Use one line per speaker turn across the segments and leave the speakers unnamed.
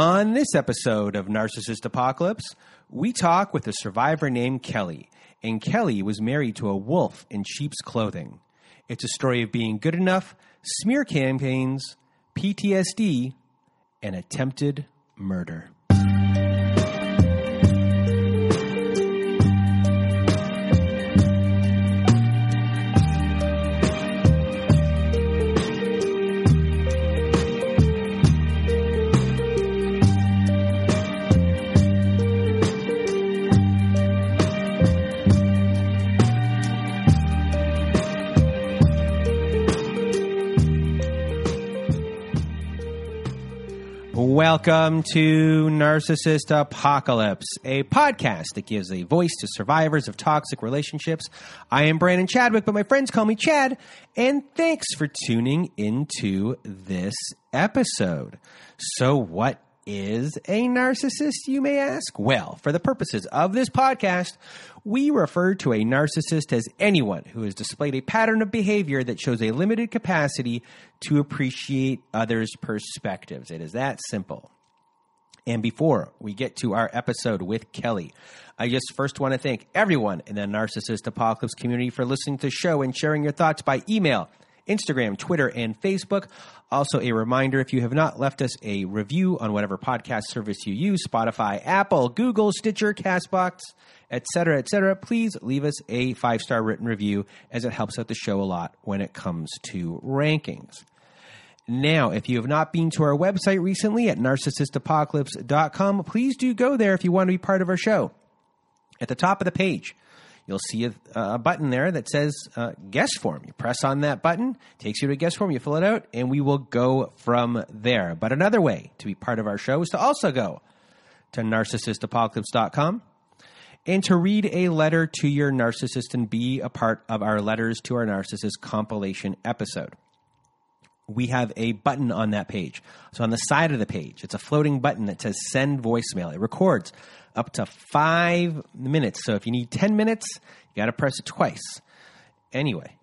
On this episode of Narcissist Apocalypse, we talk with a survivor named Kelly, and Kelly was married to a wolf in sheep's clothing. It's a story of being good enough, smear campaigns, PTSD, and attempted murder. Welcome to Narcissist Apocalypse, a podcast that gives a voice to survivors of toxic relationships. I am Brandon Chadwick, but my friends call me Chad, and thanks for tuning into this episode. So, what is a narcissist, you may ask? Well, for the purposes of this podcast, we refer to a narcissist as anyone who has displayed a pattern of behavior that shows a limited capacity to appreciate others' perspectives. It is that simple. And before we get to our episode with Kelly, I just first want to thank everyone in the Narcissist Apocalypse community for listening to the show and sharing your thoughts by email Instagram, Twitter, and Facebook. Also, a reminder if you have not left us a review on whatever podcast service you use Spotify, Apple, Google, Stitcher, Castbox, etc., etc., please leave us a five star written review as it helps out the show a lot when it comes to rankings. Now, if you have not been to our website recently at narcissistapocalypse.com, please do go there if you want to be part of our show. At the top of the page, you'll see a, a button there that says uh, guest form. You press on that button, takes you to guest form, you fill it out, and we will go from there. But another way to be part of our show is to also go to narcissistapocalypse.com and to read a letter to your narcissist and be a part of our Letters to Our Narcissist compilation episode. We have a button on that page. So on the side of the page, it's a floating button that says send voicemail. It records up to five minutes. So if you need 10 minutes, you got to press it twice. Anyway,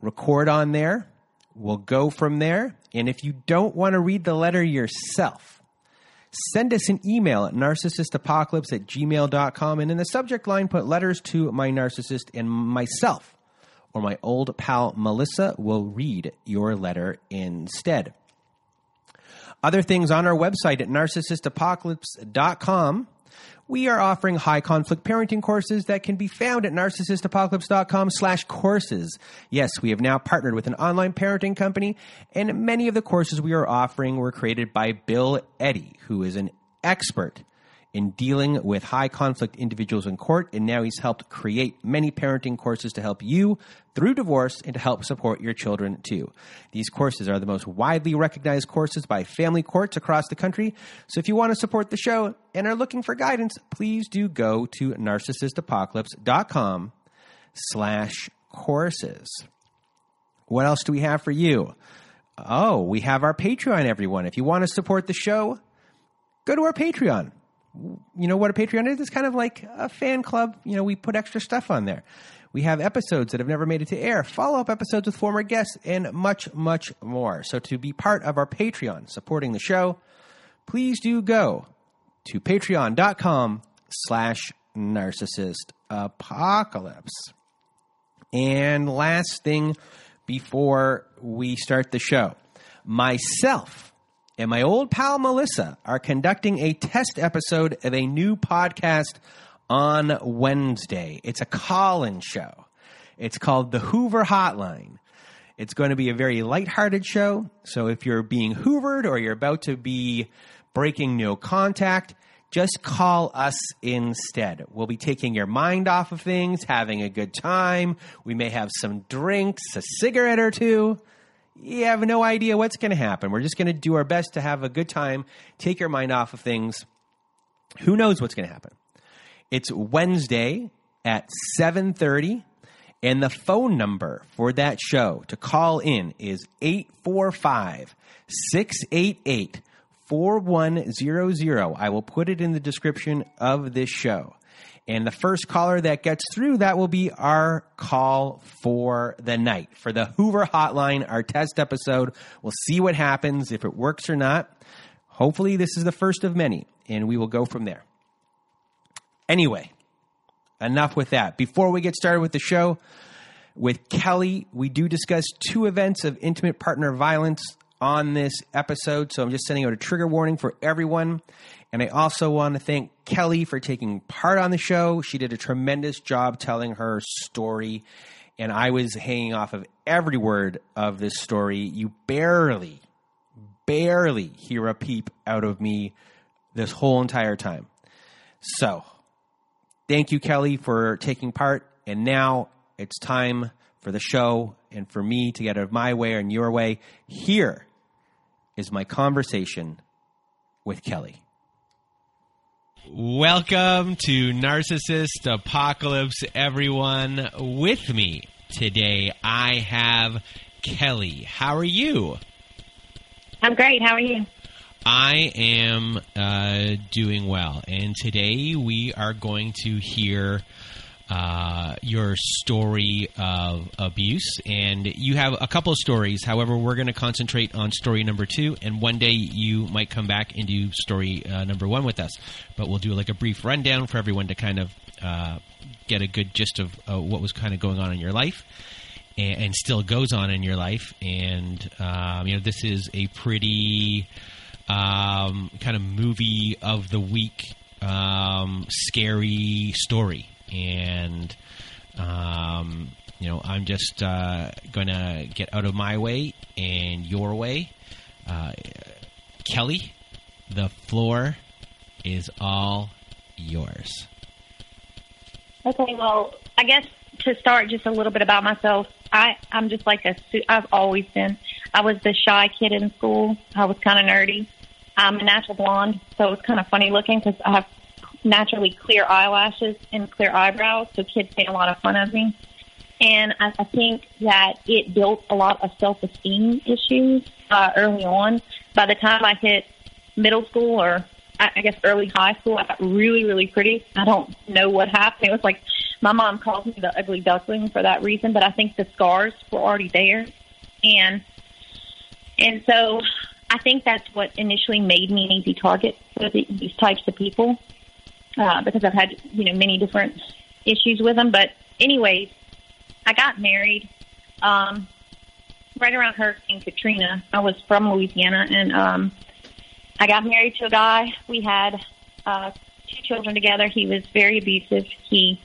record on there. We'll go from there. And if you don't want to read the letter yourself, send us an email at narcissistapocalypse at gmail.com. And in the subject line, put letters to my narcissist and myself, or my old pal Melissa will read your letter instead. Other things on our website at narcissistapocalypse.com we are offering high conflict parenting courses that can be found at narcissistapocalypse.com slash courses. Yes, we have now partnered with an online parenting company, and many of the courses we are offering were created by Bill Eddy, who is an expert in dealing with high conflict individuals in court, and now he's helped create many parenting courses to help you through divorce and to help support your children too. These courses are the most widely recognized courses by family courts across the country. So if you want to support the show and are looking for guidance, please do go to narcissistapocalypse.com slash courses. What else do we have for you? Oh, we have our Patreon, everyone. If you want to support the show, go to our Patreon you know what a Patreon is? It's kind of like a fan club. You know, we put extra stuff on there. We have episodes that have never made it to air, follow up episodes with former guests, and much, much more. So, to be part of our Patreon supporting the show, please do go to patreon.com slash narcissist apocalypse. And last thing before we start the show, myself and my old pal Melissa are conducting a test episode of a new podcast on Wednesday. It's a call in show. It's called The Hoover Hotline. It's going to be a very lighthearted show. So if you're being hoovered or you're about to be breaking no contact, just call us instead. We'll be taking your mind off of things, having a good time. We may have some drinks, a cigarette or two you have no idea what's going to happen. We're just going to do our best to have a good time, take your mind off of things. Who knows what's going to happen? It's Wednesday at 7:30 and the phone number for that show to call in is 845 688 4100. I will put it in the description of this show. And the first caller that gets through, that will be our call for the night. For the Hoover Hotline, our test episode. We'll see what happens, if it works or not. Hopefully, this is the first of many, and we will go from there. Anyway, enough with that. Before we get started with the show, with Kelly, we do discuss two events of intimate partner violence on this episode. So I'm just sending out a trigger warning for everyone. And I also want to thank Kelly for taking part on the show. She did a tremendous job telling her story. And I was hanging off of every word of this story. You barely, barely hear a peep out of me this whole entire time. So, thank you, Kelly, for taking part. And now it's time for the show and for me to get out of my way and your way. Here is my conversation with Kelly. Welcome to Narcissist Apocalypse, everyone. With me today, I have Kelly. How are you?
I'm great. How are you?
I am uh, doing well. And today we are going to hear uh, your story of abuse. And you have a couple of stories. However, we're going to concentrate on story number two. And one day you might come back and do story uh, number one with us. But we'll do like a brief rundown for everyone to kind of uh, get a good gist of uh, what was kind of going on in your life. And, and still goes on in your life, and um, you know this is a pretty um, kind of movie of the week, um, scary story and um, you know I'm just uh, going to get out of my way and your way. Uh, Kelly, the floor is all yours.
Okay, well, I guess to start just a little bit about myself, I I'm just like a I've always been. I was the shy kid in school. I was kind of nerdy. I'm a natural blonde, so it was kind of funny looking because I have naturally clear eyelashes and clear eyebrows, so kids made a lot of fun of me. And I, I think that it built a lot of self-esteem issues uh, early on. By the time I hit middle school or I guess early high school, I got really, really pretty. I don't know what happened. It was like my mom calls me the ugly duckling for that reason, but I think the scars were already there. And and so I think that's what initially made me an easy target for the, these types of people uh, because I've had you know many different issues with them. But anyways, I got married um, right around Hurricane Katrina. I was from Louisiana, and um, I got married to a guy. We had uh, two children together. He was very abusive. He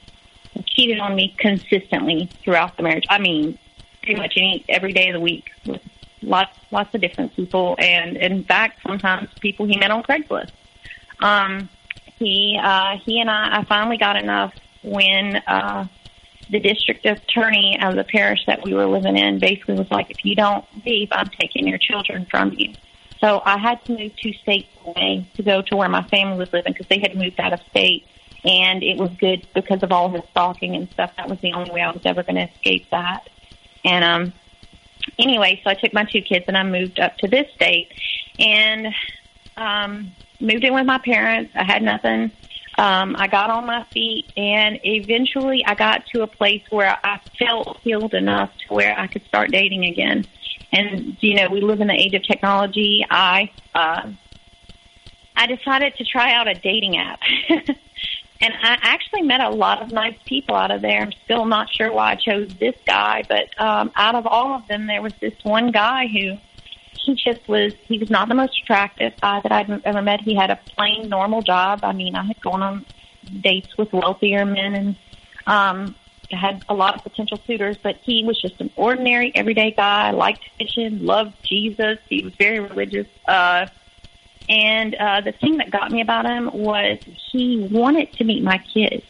cheated on me consistently throughout the marriage. I mean, pretty much any every day of the week with lots lots of different people, and in fact, sometimes people he met on Craigslist. Um, he uh, he and I, I finally got enough when uh, the district attorney of the parish that we were living in basically was like, if you don't leave, I'm taking your children from you. So I had to move two states away to go to where my family was living because they had moved out of state. And it was good because of all his stalking and stuff. That was the only way I was ever going to escape that. And um, anyway, so I took my two kids and I moved up to this state. And um, moved in with my parents. I had nothing. Um, I got on my feet, and eventually I got to a place where I felt healed enough to where I could start dating again. And you know, we live in the age of technology. I uh, I decided to try out a dating app. and I actually met a lot of nice people out of there. I'm still not sure why I chose this guy, but um, out of all of them, there was this one guy who he just was he was not the most attractive guy that I'd ever met. He had a plain normal job. I mean, I had gone on dates with wealthier men and um had a lot of potential suitors, but he was just an ordinary everyday guy, liked fishing, loved Jesus, he was very religious. Uh and uh the thing that got me about him was he wanted to meet my kids.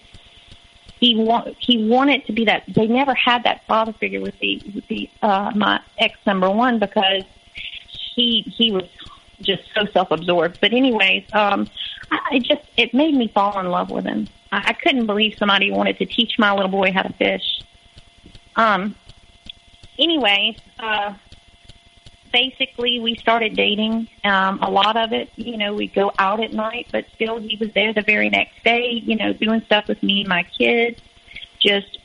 He want he wanted to be that they never had that father figure with the with the uh my ex number one because he he was just so self-absorbed. But anyways, um, I just it made me fall in love with him. I, I couldn't believe somebody wanted to teach my little boy how to fish. Um. Anyways, uh, basically we started dating. Um, a lot of it, you know, we go out at night, but still he was there the very next day, you know, doing stuff with me and my kids, just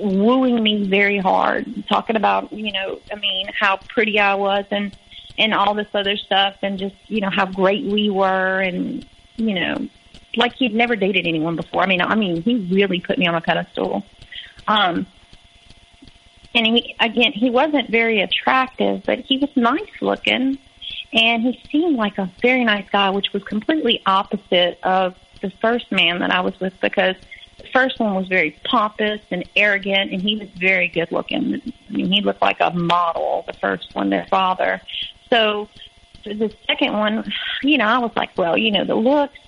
wooing me very hard, talking about, you know, I mean, how pretty I was and and all this other stuff, and just you know how great we were, and you know, like he'd never dated anyone before. I mean, I mean, he really put me on a pedestal. Um, and he again, he wasn't very attractive, but he was nice looking, and he seemed like a very nice guy, which was completely opposite of the first man that I was with because first one was very pompous and arrogant, and he was very good looking. I mean, he looked like a model. The first one, their father. So the second one, you know, I was like, well, you know, the looks,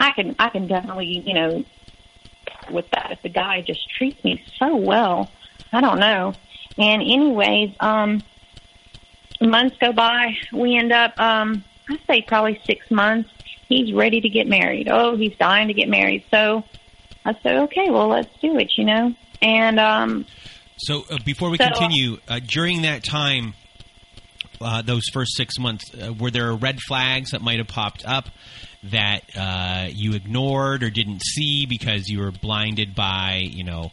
I can, I can definitely, you know, with that. If the guy just treats me so well, I don't know. And anyways, um, months go by. We end up, um, I say probably six months. He's ready to get married. Oh, he's dying to get married. So I said, okay, well, let's do it, you know. And um,
so uh, before we so, continue, uh, during that time, uh, those first six months, uh, were there red flags that might have popped up that uh, you ignored or didn't see because you were blinded by, you know,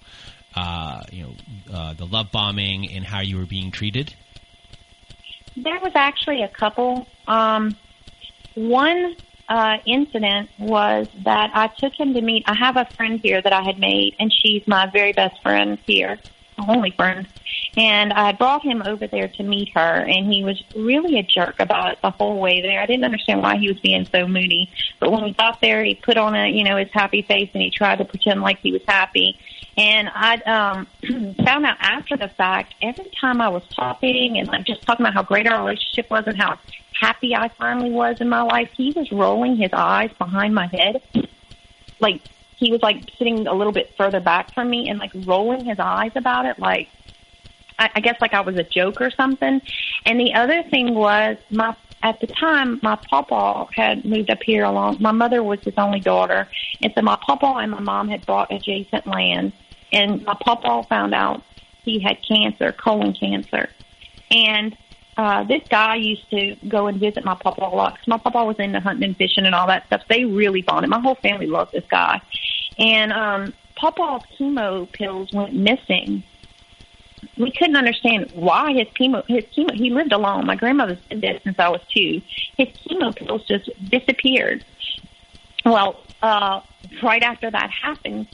uh, you know, the love bombing and how you were being treated?
There was actually a couple. Um, one uh, incident was that I took him to meet. I have a friend here that I had made, and she's my very best friend here, only friend. And I brought him over there to meet her, and he was really a jerk about it the whole way there. I didn't understand why he was being so moody, but when we got there, he put on a you know his happy face, and he tried to pretend like he was happy. And I um, found out after the fact, every time I was talking and like just talking about how great our relationship was and how happy I finally was in my life, he was rolling his eyes behind my head. Like he was like sitting a little bit further back from me and like rolling his eyes about it like I, I guess like I was a joke or something. And the other thing was my at the time my papa had moved up here along my mother was his only daughter and so my papa and my mom had bought adjacent land and my papa found out he had cancer, colon cancer. And uh, this guy used to go and visit my papa a lot because my papa was into hunting and fishing and all that stuff. They really bonded. My whole family loved this guy. And um, papa's chemo pills went missing. We couldn't understand why his chemo, his chemo, he lived alone. My grandmother's been dead since I was two. His chemo pills just disappeared. Well, uh, right after that happened,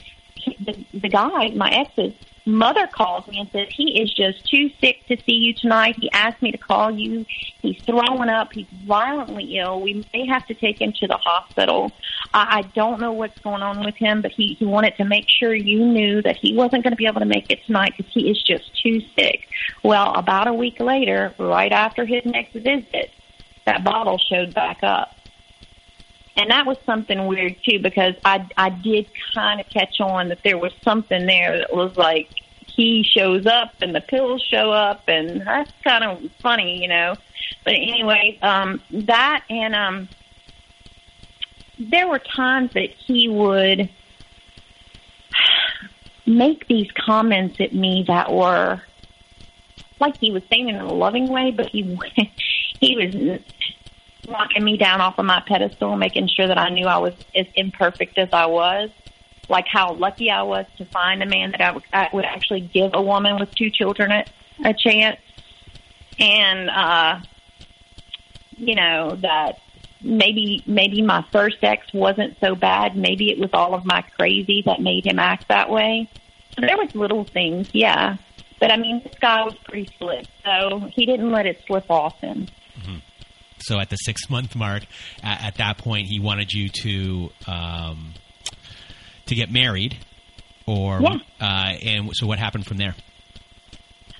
the, the guy, my ex's mother calls me and says he is just too sick to see you tonight. He asked me to call you. He's throwing up. He's violently ill. We may have to take him to the hospital. I, I don't know what's going on with him, but he, he wanted to make sure you knew that he wasn't going to be able to make it tonight because he is just too sick. Well, about a week later, right after his next visit, that bottle showed back up and that was something weird too because I I did kind of catch on that there was something there that was like he shows up and the pills show up and that's kind of funny, you know. But anyway, um that and um there were times that he would make these comments at me that were like he was saying in a loving way, but he he was knocking me down off of my pedestal, making sure that I knew I was as imperfect as I was. Like how lucky I was to find a man that I would, would actually give a woman with two children a, a chance. And, uh, you know, that maybe, maybe my first ex wasn't so bad. Maybe it was all of my crazy that made him act that way. There was little things, yeah. But I mean, this guy was pretty slick, so he didn't let it slip off him. Mm-hmm.
So at the six month mark, at, at that point, he wanted you to um, to get married, or
yeah.
uh, and so what happened from there?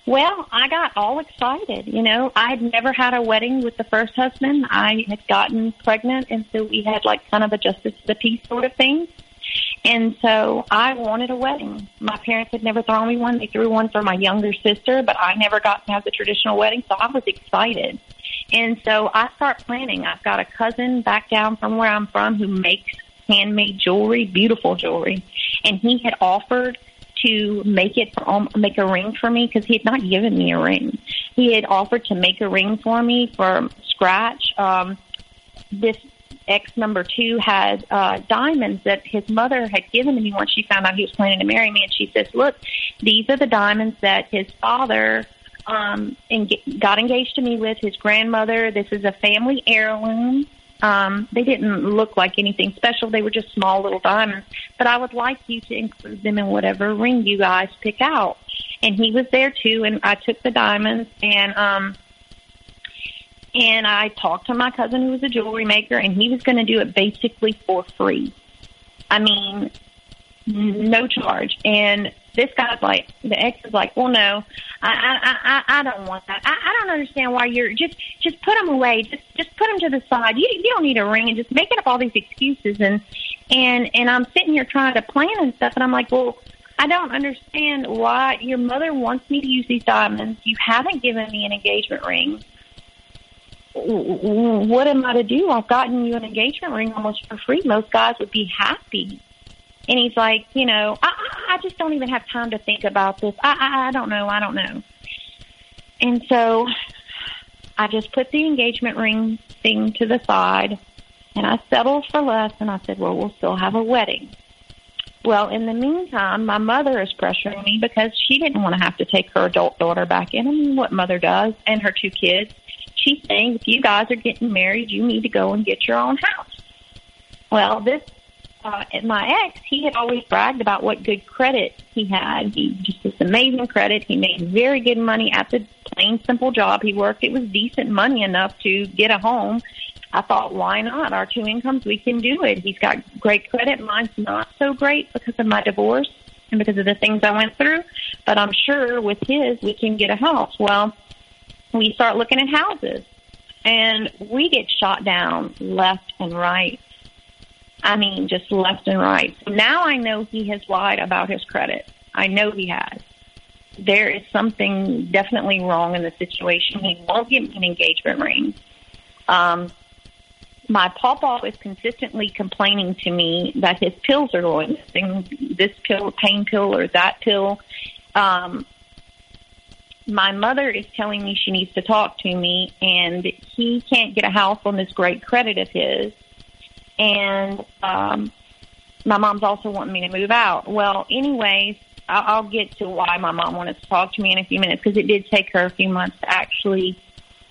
Well, I got all excited. You know, I had never had a wedding with the first husband. I had gotten pregnant, and so we had like kind of a justice of the peace sort of thing. And so I wanted a wedding. My parents had never thrown me one. They threw one for my younger sister, but I never got to have the traditional wedding, so I was excited. And so I start planning. I've got a cousin back down from where I'm from who makes handmade jewelry, beautiful jewelry, and he had offered to make it for, um, make a ring for me because he had not given me a ring. He had offered to make a ring for me from scratch. Um, this ex number two had uh, diamonds that his mother had given to me once she found out he was planning to marry me, and she says, "Look, these are the diamonds that his father." Um, and got engaged to me with his grandmother. This is a family heirloom. Um, they didn't look like anything special. They were just small little diamonds. But I would like you to include them in whatever ring you guys pick out. And he was there too, and I took the diamonds and um, and I talked to my cousin who was a jewelry maker, and he was going to do it basically for free. I mean, no charge. And this guy's like, the ex is like, well, no, I, I, I, I don't want that. I, I don't understand why you're just, just put them away. Just, just put them to the side. You, you don't need a ring and just making up all these excuses. And, and, and I'm sitting here trying to plan and stuff. And I'm like, well, I don't understand why your mother wants me to use these diamonds. You haven't given me an engagement ring what am I to do? I've gotten you an engagement ring almost for free. Most guys would be happy. And he's like, you know, I, I I just don't even have time to think about this. I, I, I don't know. I don't know. And so I just put the engagement ring thing to the side and I settled for less and I said, well, we'll still have a wedding. Well, in the meantime, my mother is pressuring me because she didn't want to have to take her adult daughter back in. I mean, what mother does, and her two kids she's saying if you guys are getting married, you need to go and get your own house. Well, this uh, my ex, he had always bragged about what good credit he had. He just this amazing credit. He made very good money at the plain simple job he worked. It was decent money enough to get a home. I thought, why not? Our two incomes, we can do it. He's got great credit. Mine's not so great because of my divorce and because of the things I went through. But I'm sure with his, we can get a house. Well, we start looking at houses and we get shot down left and right. I mean, just left and right. Now I know he has lied about his credit. I know he has. There is something definitely wrong in the situation. He won't give me an engagement ring. Um, my pawpaw is consistently complaining to me that his pills are going missing. This pill, pain pill, or that pill. Um, my mother is telling me she needs to talk to me and he can't get a house on this great credit of his and um my mom's also wanting me to move out. Well anyways i'll, I'll get to why my mom wanted to talk to me in a few minutes because it did take her a few months to actually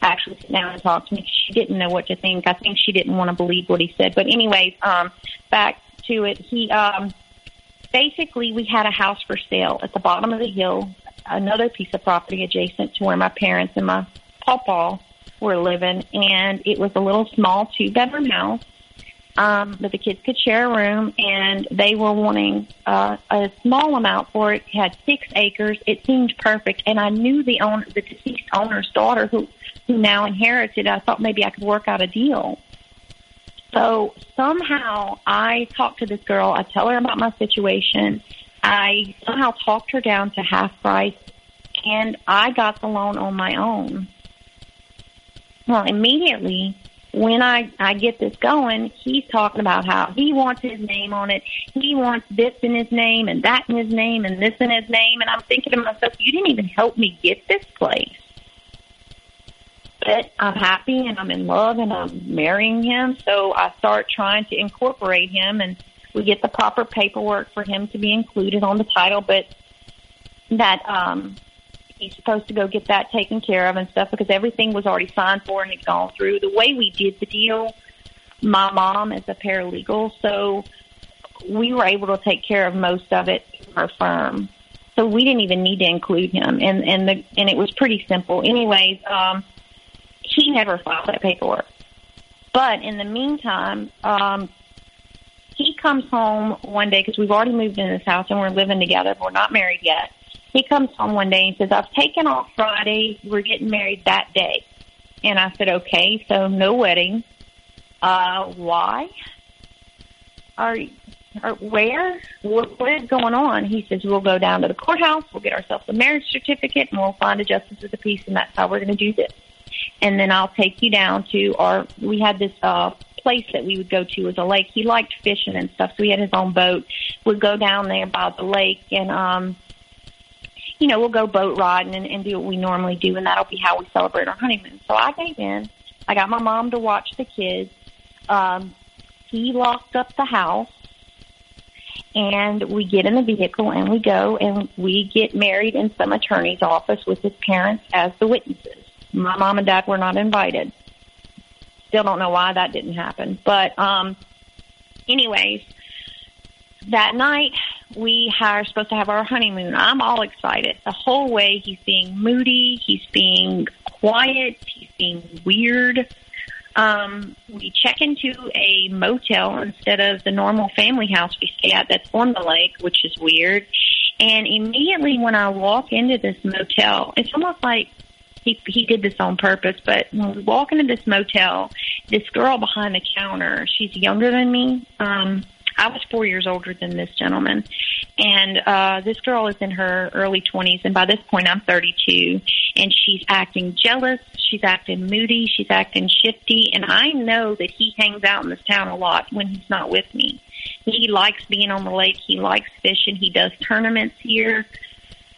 actually sit down and talk to me. She didn't know what to think. I think she didn't want to believe what he said. But anyways um back to it. He um basically we had a house for sale at the bottom of the hill another piece of property adjacent to where my parents and my papa were living, and it was a little small two bedroom house. Um, but the kids could share a room, and they were wanting uh, a small amount for it. it. Had six acres. It seemed perfect, and I knew the owner, the deceased owner's daughter, who who now inherited. I thought maybe I could work out a deal. So somehow I talked to this girl. I tell her about my situation, I somehow talked her down to half price, and I got the loan on my own. Well, immediately when I I get this going, he's talking about how he wants his name on it. He wants this in his name and that in his name and this in his name. And I'm thinking to myself, you didn't even help me get this place. But I'm happy and I'm in love and I'm marrying him. So I start trying to incorporate him and we get the proper paperwork for him to be included on the title, but that um, he's supposed to go get that taken care of and stuff because everything was already signed for and had gone through. The way we did the deal, my mom is a paralegal, so we were able to take care of most of it through her firm. So we didn't even need to include him, and and the and it was pretty simple. Anyways, um, he never filed that paperwork. But in the meantime, um, he comes home one day because we've already moved in this house and we're living together. But We're not married yet. He comes home one day and says, I've taken off Friday. We're getting married that day. And I said, okay, so no wedding. Uh, why? Are, are where? What, what is going on? He says, we'll go down to the courthouse. We'll get ourselves a marriage certificate and we'll find a justice of the peace and that's how we're going to do this. And then I'll take you down to our, we had this, uh, place that we would go to was a lake. He liked fishing and stuff, so he had his own boat. We'd go down there by the lake and um you know, we'll go boat riding and, and do what we normally do and that'll be how we celebrate our honeymoon. So I gave in. I got my mom to watch the kids. Um he locked up the house and we get in the vehicle and we go and we get married in some attorney's office with his parents as the witnesses. My mom and dad were not invited. Still don't know why that didn't happen. But um anyways, that night we are supposed to have our honeymoon. I'm all excited. The whole way he's being moody, he's being quiet, he's being weird. Um, we check into a motel instead of the normal family house we stay at that's on the lake, which is weird. And immediately when I walk into this motel, it's almost like he he did this on purpose. But when we walk into this motel, this girl behind the counter, she's younger than me. Um, I was four years older than this gentleman, and uh, this girl is in her early twenties, and by this point I'm 32, and she's acting jealous, she's acting moody, she's acting shifty, and I know that he hangs out in this town a lot when he's not with me. He likes being on the lake, he likes fishing, he does tournaments here,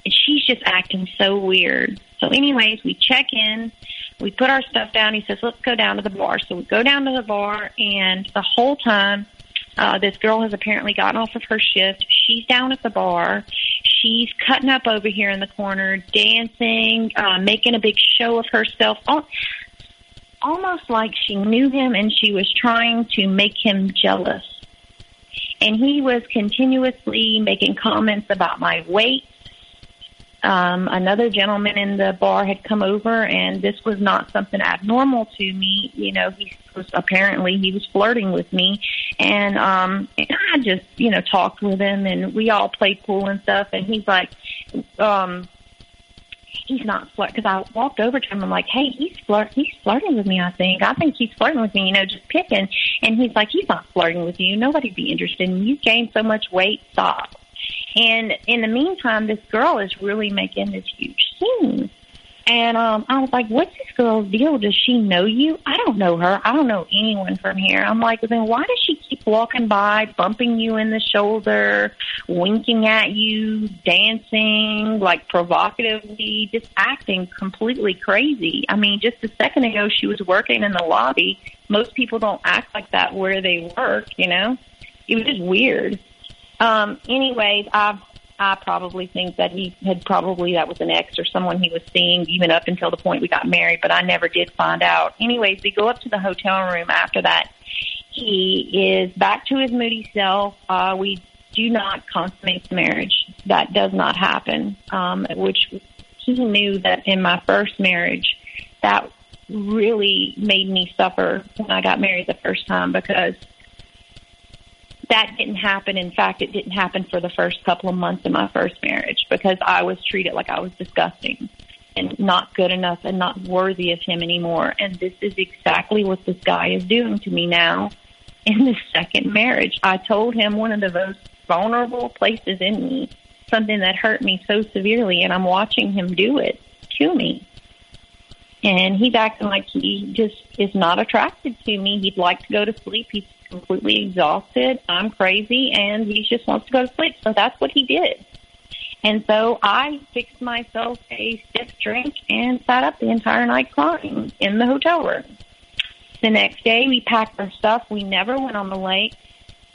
and she's just acting so weird. So, anyways, we check in. We put our stuff down. He says, let's go down to the bar. So we go down to the bar, and the whole time uh, this girl has apparently gotten off of her shift. She's down at the bar. She's cutting up over here in the corner, dancing, uh, making a big show of herself. Almost like she knew him and she was trying to make him jealous. And he was continuously making comments about my weight um, another gentleman in the bar had come over, and this was not something abnormal to me. You know, he was apparently he was flirting with me, and um, and I just you know talked with him, and we all played pool and stuff. And he's like, um, he's not flirting because I walked over to him. I'm like, hey, he's flirt, he's flirting with me. I think I think he's flirting with me. You know, just picking. And he's like, he's not flirting with you. Nobody'd be interested in. You gained so much weight. Stop. And in the meantime, this girl is really making this huge scene. And um, I was like, what's this girl's deal? Does she know you? I don't know her. I don't know anyone from here. I'm like, then why does she keep walking by, bumping you in the shoulder, winking at you, dancing, like provocatively, just acting completely crazy? I mean, just a second ago, she was working in the lobby. Most people don't act like that where they work, you know? It was just weird. Um, anyways, I I probably think that he had probably that was an ex or someone he was seeing even up until the point we got married, but I never did find out. Anyways, we go up to the hotel room after that. He is back to his moody self. Uh, we do not consummate the marriage. That does not happen. Um, which he knew that in my first marriage, that really made me suffer when I got married the first time because that didn't happen. In fact, it didn't happen for the first couple of months in my first marriage because I was treated like I was disgusting and not good enough and not worthy of him anymore. And this is exactly what this guy is doing to me now in the second marriage. I told him one of the most vulnerable places in me, something that hurt me so severely, and I'm watching him do it to me. And he's acting like he just is not attracted to me. He'd like to go to sleep. He's completely exhausted. I'm crazy, and he just wants to go to sleep. So that's what he did. And so I fixed myself a stiff drink and sat up the entire night crying in the hotel room. The next day, we packed our stuff. We never went on the lake,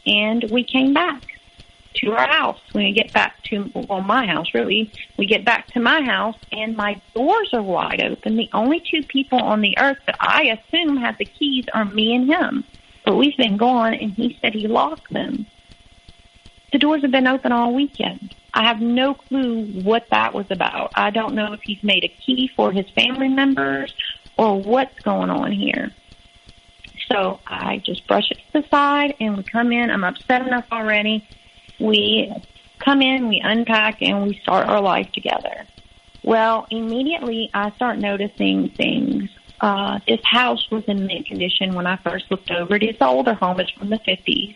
and we came back to our house. When we get back to, well, my house, really, we get back to my house, and my doors are wide open. The only two people on the earth that I assume have the keys are me and him. But we've been gone, and he said he locked them. The doors have been open all weekend. I have no clue what that was about. I don't know if he's made a key for his family members or what's going on here. So I just brush it to the side and we come in. I'm upset enough already. We come in, we unpack, and we start our life together. Well, immediately I start noticing things uh, this house was in mint condition when I first looked over it. It's an older home. It's from the 50s.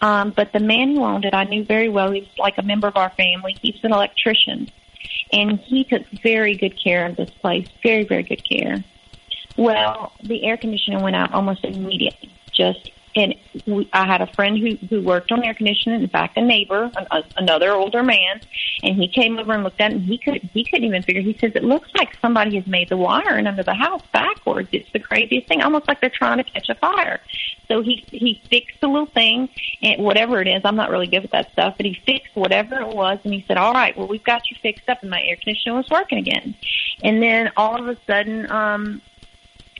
Um, but the man who owned it, I knew very well. He was like a member of our family. He's an electrician. And he took very good care of this place. Very, very good care. Well, the air conditioning went out almost immediately. Just and we, I had a friend who who worked on air conditioning. In fact, a neighbor, a, another older man, and he came over and looked at it. and he could he couldn't even figure. He says it looks like somebody has made the wiring under the house backwards. It's the craziest thing, almost like they're trying to catch a fire. So he he fixed the little thing, and whatever it is, I'm not really good with that stuff, but he fixed whatever it was, and he said, "All right, well, we've got you fixed up, and my air conditioner was working again." And then all of a sudden, um,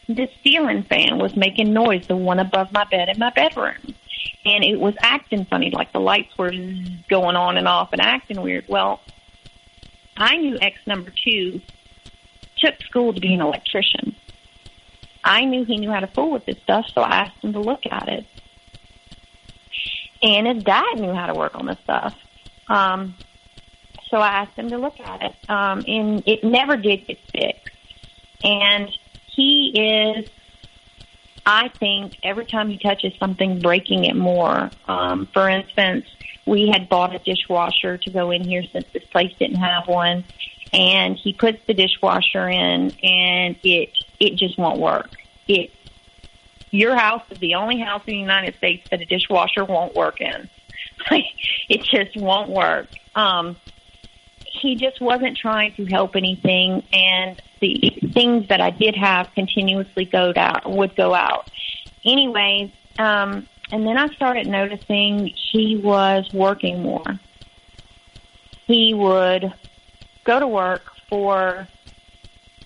this ceiling fan was making noise, the one above my bed in my bedroom. And it was acting funny, like the lights were going on and off and acting weird. Well, I knew ex number two took school to be an electrician. I knew he knew how to fool with this stuff, so I asked him to look at it. And his dad knew how to work on this stuff. Um, so I asked him to look at it. Um, and it never did get fixed. And he is, I think, every time he touches something, breaking it more. Um, for instance, we had bought a dishwasher to go in here since this place didn't have one, and he puts the dishwasher in, and it it just won't work. It your house is the only house in the United States that a dishwasher won't work in. it just won't work. Um, he just wasn't trying to help anything, and the things that I did have continuously go out would go out. Anyways, um, and then I started noticing he was working more. He would go to work for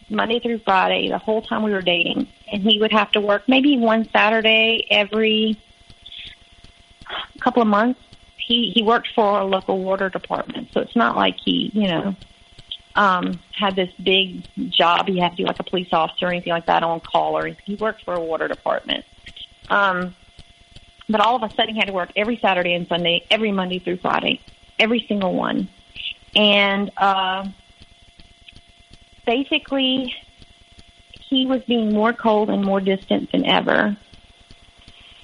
Monday through Friday the whole time we were dating, and he would have to work maybe one Saturday every couple of months he he worked for a local water department, so it's not like he you know um had this big job he had to do like a police officer or anything like that on call or. He worked for a water department. Um but all of a sudden he had to work every Saturday and Sunday, every Monday through Friday, every single one. And uh basically he was being more cold and more distant than ever.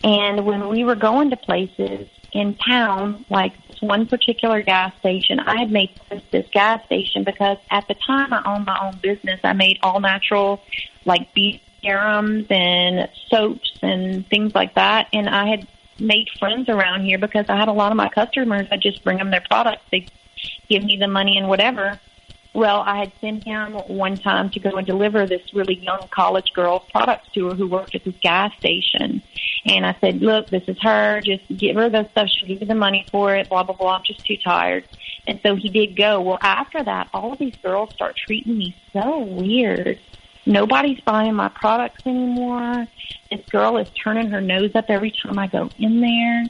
And when we were going to places, in town, like this one particular gas station, I had made this, this gas station because at the time I owned my own business. I made all natural, like beef serums and soaps and things like that. And I had made friends around here because I had a lot of my customers. I just bring them their products. They give me the money and whatever. Well, I had sent him one time to go and deliver this really young college girl's products to her who worked at this gas station. And I said, look, this is her. Just give her the stuff. She'll give you the money for it. Blah, blah, blah. I'm just too tired. And so he did go. Well, after that, all of these girls start treating me so weird. Nobody's buying my products anymore. This girl is turning her nose up every time I go in there.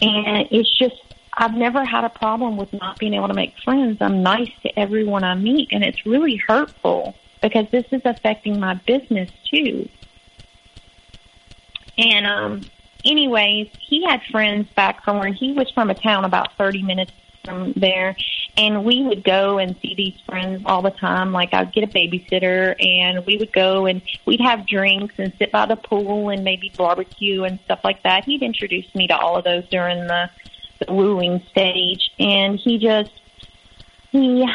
And it's just I've never had a problem with not being able to make friends. I'm nice to everyone I meet, and it's really hurtful because this is affecting my business too. And um, anyways, he had friends back from where he was from a town about 30 minutes from there, and we would go and see these friends all the time. Like I'd get a babysitter, and we would go and we'd have drinks and sit by the pool and maybe barbecue and stuff like that. He'd introduce me to all of those during the the wooing stage, and he just he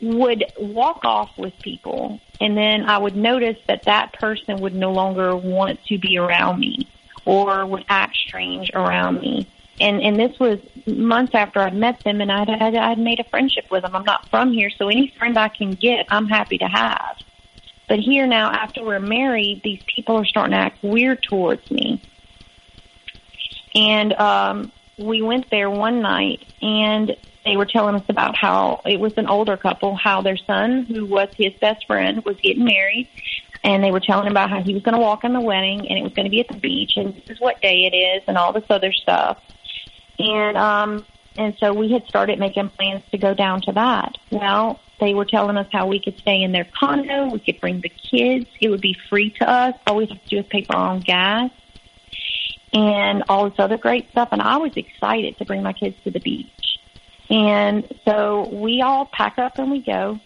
would walk off with people, and then I would notice that that person would no longer want to be around me or would act strange around me. And and this was months after I'd met them, and I'd, I'd I'd made a friendship with them. I'm not from here, so any friend I can get, I'm happy to have. But here now, after we're married, these people are starting to act weird towards me. And um, we went there one night, and they were telling us about how it was an older couple, how their son, who was his best friend, was getting married, and they were telling about how he was going to walk in the wedding, and it was going to be at the beach, and this is what day it is, and all this other stuff. And um, and so we had started making plans to go down to that. Well, they were telling us how we could stay in their condo, we could bring the kids, it would be free to us. All we have to do is pay for our own gas and all this other great stuff. And I was excited to bring my kids to the beach. And so we all pack up and we go.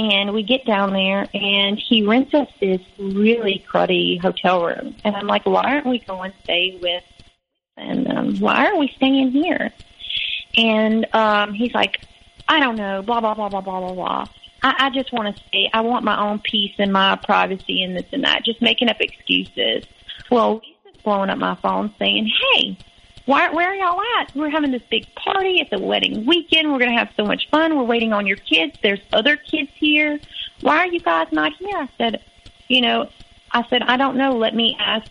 And we get down there, and he rents us this really cruddy hotel room. And I'm like, why aren't we going to stay with? And um, why are we staying here? And um, he's like, I don't know, blah blah blah blah blah blah blah. I, I just want to stay. I want my own peace and my privacy and this and that. Just making up excuses. Well, blowing up my phone saying, "Hey, why, where are y'all at? We're having this big party. It's a wedding weekend. We're going to have so much fun. We're waiting on your kids. There's other kids here. why are you guys not here? I said, you know, I said, I don't know. Let me ask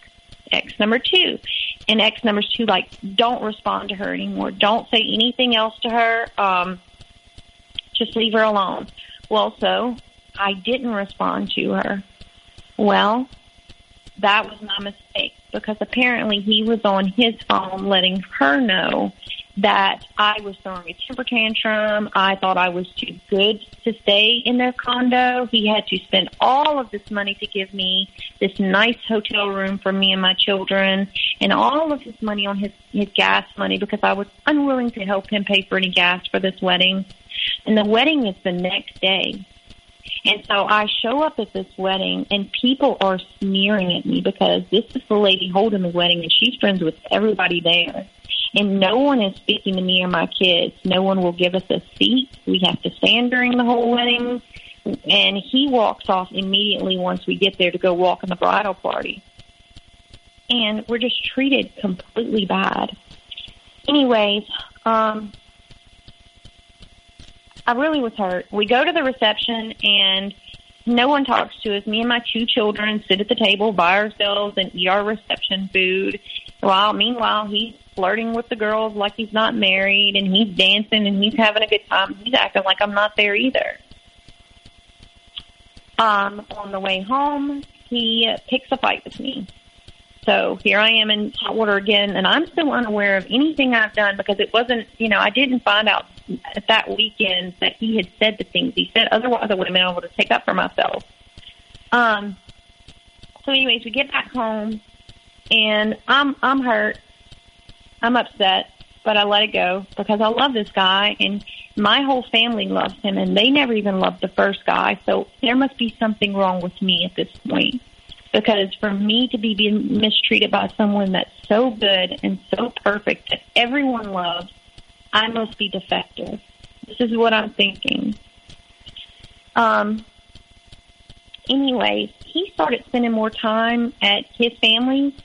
X number two. And X number two, like, don't respond to her anymore. Don't say anything else to her. Um, just leave her alone. Well, so I didn't respond to her. Well, that was my mistake because apparently he was on his phone letting her know that I was throwing a temper tantrum. I thought I was too good to stay in their condo. He had to spend all of this money to give me this nice hotel room for me and my children and all of his money on his, his gas money because I was unwilling to help him pay for any gas for this wedding. And the wedding is the next day. And so I show up at this wedding and people are sneering at me because this is the lady holding the wedding and she's friends with everybody there. And no one is speaking to me or my kids. No one will give us a seat. We have to stand during the whole wedding. And he walks off immediately once we get there to go walk in the bridal party. And we're just treated completely bad. Anyways, um, I really was hurt. We go to the reception and no one talks to us. Me and my two children sit at the table by ourselves and eat our reception food. While meanwhile he's flirting with the girls like he's not married and he's dancing and he's having a good time. He's acting like I'm not there either. Um, on the way home, he picks a fight with me. So here I am in hot water again, and I'm still unaware of anything I've done because it wasn't, you know, I didn't find out at that weekend that he had said the things he said. Otherwise, I would have been able to take up for myself. Um. So, anyways, we get back home, and I'm I'm hurt. I'm upset, but I let it go because I love this guy, and my whole family loves him, and they never even loved the first guy. So there must be something wrong with me at this point because for me to be being mistreated by someone that's so good and so perfect that everyone loves, I must be defective. This is what I'm thinking. Um. Anyways, he started spending more time at his family,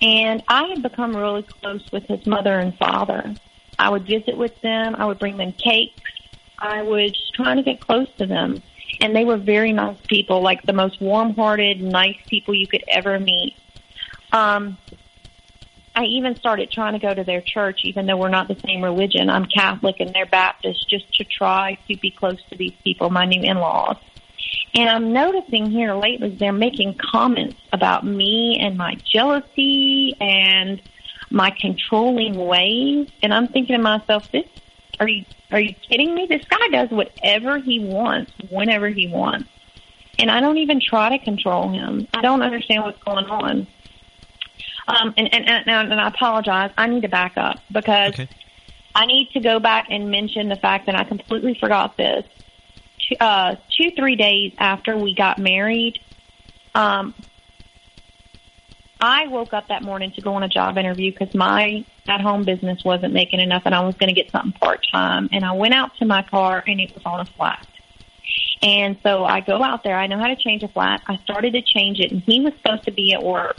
and I had become really close with his mother and father. I would visit with them. I would bring them cakes. I was trying to get close to them and they were very nice people, like the most warm-hearted, nice people you could ever meet. Um, I even started trying to go to their church, even though we're not the same religion. I'm Catholic and they're Baptist, just to try to be close to these people, my new in-laws. And I'm noticing here lately they're making comments about me and my jealousy and my controlling ways. And I'm thinking to myself, this are you are you kidding me? This guy does whatever he wants, whenever he wants. And I don't even try to control him. I don't understand what's going on. Um, and, and, and, and I apologize. I need to back up because okay. I need to go back and mention the fact that I completely forgot this. Two, uh, two three days after we got married, um, I woke up that morning to go on a job interview because my at home business wasn't making enough and I was going to get something part time. And I went out to my car and it was on a flat. And so I go out there. I know how to change a flat. I started to change it and he was supposed to be at work.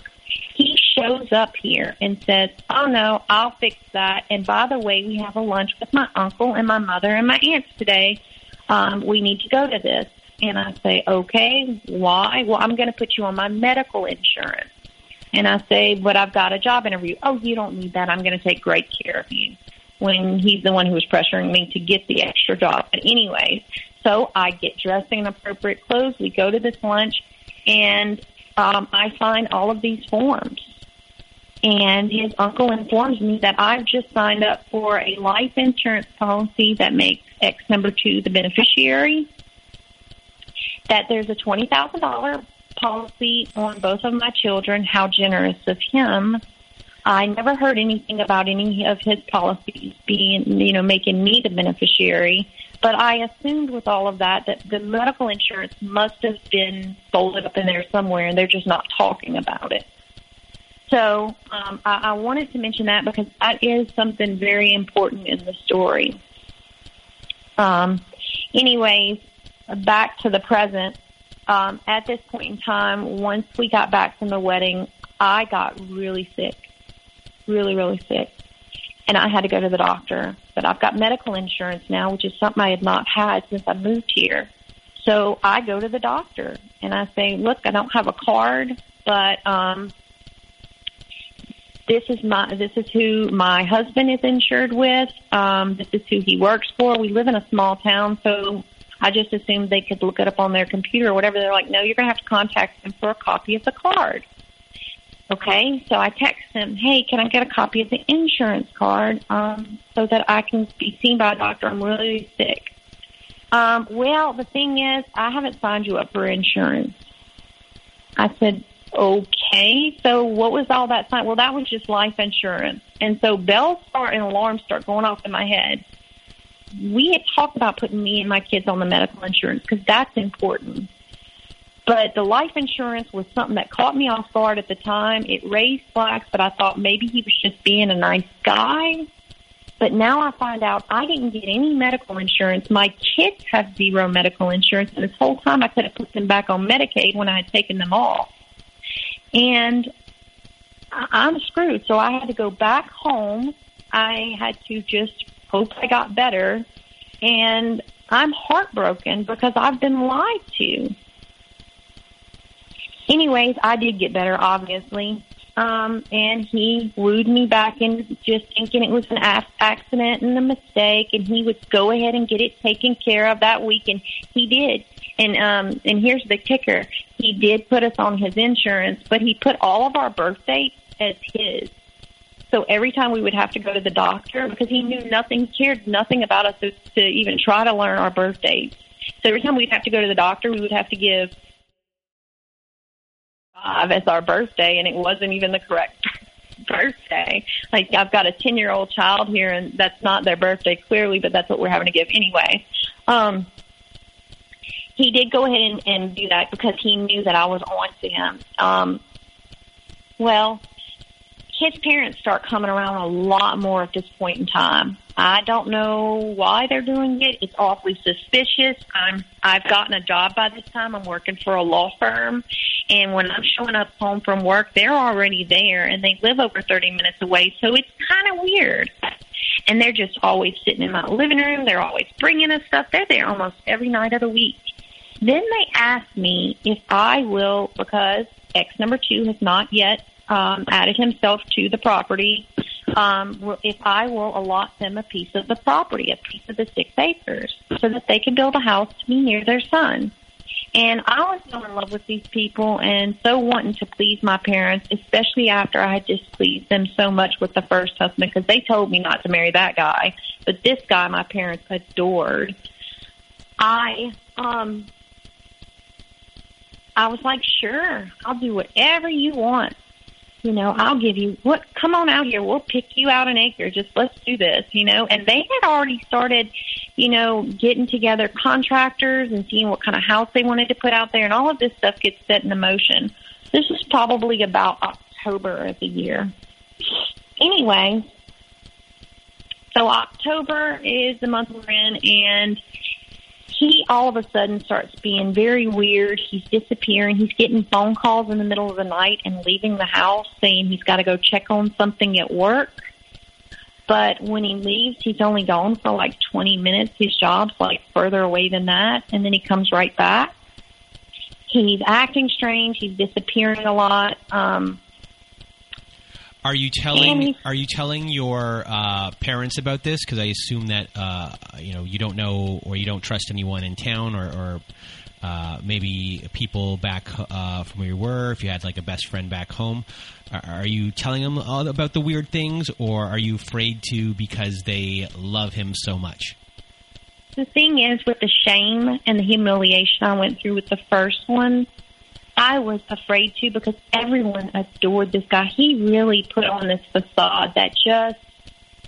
He shows up here and says, Oh no, I'll fix that. And by the way, we have a lunch with my uncle and my mother and my aunts today. Um, we need to go to this. And I say, okay, why? Well, I'm going to put you on my medical insurance. And I say, but I've got a job interview. Oh, you don't need that. I'm going to take great care of you. When he's the one who was pressuring me to get the extra job. But anyways, so I get dressed in appropriate clothes. We go to this lunch, and um, I sign all of these forms. And his uncle informs me that I've just signed up for a life insurance policy that makes X number two the beneficiary. That there's a twenty thousand dollar policy on both of my children. How generous of him. I never heard anything about any of his policies being, you know, making me the beneficiary. But I assumed with all of that that the medical insurance must have been folded up in there somewhere, and they're just not talking about it. So um, I, I wanted to mention that because that is something very important in the story. Um, anyways, back to the present um, at this point in time, once we got back from the wedding, I got really sick, really, really sick. And I had to go to the doctor. But I've got medical insurance now, which is something I had not had since I moved here. So I go to the doctor and I say, look, I don't have a card, but um, this is my this is who my husband is insured with. Um, this is who he works for. We live in a small town, so I just assumed they could look it up on their computer or whatever. They're like, no, you're going to have to contact them for a copy of the card. Okay, so I text them, hey, can I get a copy of the insurance card um, so that I can be seen by a doctor? I'm really sick. Um, well, the thing is, I haven't signed you up for insurance. I said, okay. So what was all that sign? Well, that was just life insurance. And so bells start and alarms start going off in my head. We had talked about putting me and my kids on the medical insurance because that's important. But the life insurance was something that caught me off guard at the time. It raised flags, but I thought maybe he was just being a nice guy. But now I find out I didn't get any medical insurance. My kids have zero medical insurance. And this whole time I could have put them back on Medicaid when I had taken them off. And I'm screwed. So I had to go back home. I had to just hope I got better. And I'm heartbroken because I've been lied to. Anyways, I did get better, obviously. Um, and he wooed me back into just thinking it was an accident and a mistake, and he would go ahead and get it taken care of that week, and he did. And um, and here's the kicker: he did put us on his insurance, but he put all of our birth dates as his. So every time we would have to go to the doctor because he knew nothing, cared nothing about us to, to even try to learn our birth dates. So every time we'd have to go to the doctor, we would have to give five as our birthday, and it wasn't even the correct birthday. Like I've got a ten year old child here, and that's not their birthday clearly, but that's what we're having to give anyway. Um, he did go ahead and, and do that because he knew that I was on to him. Um, well, his parents start coming around a lot more at this point in time. I don't know why they're doing it. It's awfully suspicious. I'm I've gotten a job by this time. I'm working for a law firm and when I'm showing up home from work, they're already there and they live over 30 minutes away. So it's kind of weird. And they're just always sitting in my living room. They're always bringing us stuff. They're there almost every night of the week. Then they ask me if I will, because X number two has not yet um, added himself to the property, um, if I will allot them a piece of the property, a piece of the six acres, so that they can build a house to be near their son. And I was so in love with these people and so wanting to please my parents, especially after I had displeased them so much with the first husband because they told me not to marry that guy. But this guy my parents adored. I um I was like, sure, I'll do whatever you want. You know, I'll give you what. Come on out here. We'll pick you out an acre. Just let's do this. You know, and they had already started, you know, getting together contractors and seeing what kind of house they wanted to put out there, and all of this stuff gets set in motion. This is probably about October of the year. Anyway, so October is the month we're in, and he all of a sudden starts being very weird. He's disappearing. He's getting phone calls in the middle of the night and leaving the house saying he's got to go check on something at work. But when he leaves, he's only gone for like 20 minutes. His job's like further away than that. And then he comes right back. He's acting strange. He's disappearing a lot. Um,
are you telling Are you telling your uh, parents about this? Because I assume that uh, you know you don't know or you don't trust anyone in town or, or uh, maybe people back uh, from where you were. If you had like a best friend back home, are, are you telling them about the weird things, or are you afraid to because they love him so much?
The thing is, with the shame and the humiliation I went through with the first one, I was afraid to because everyone adored this guy. He really put on this facade that just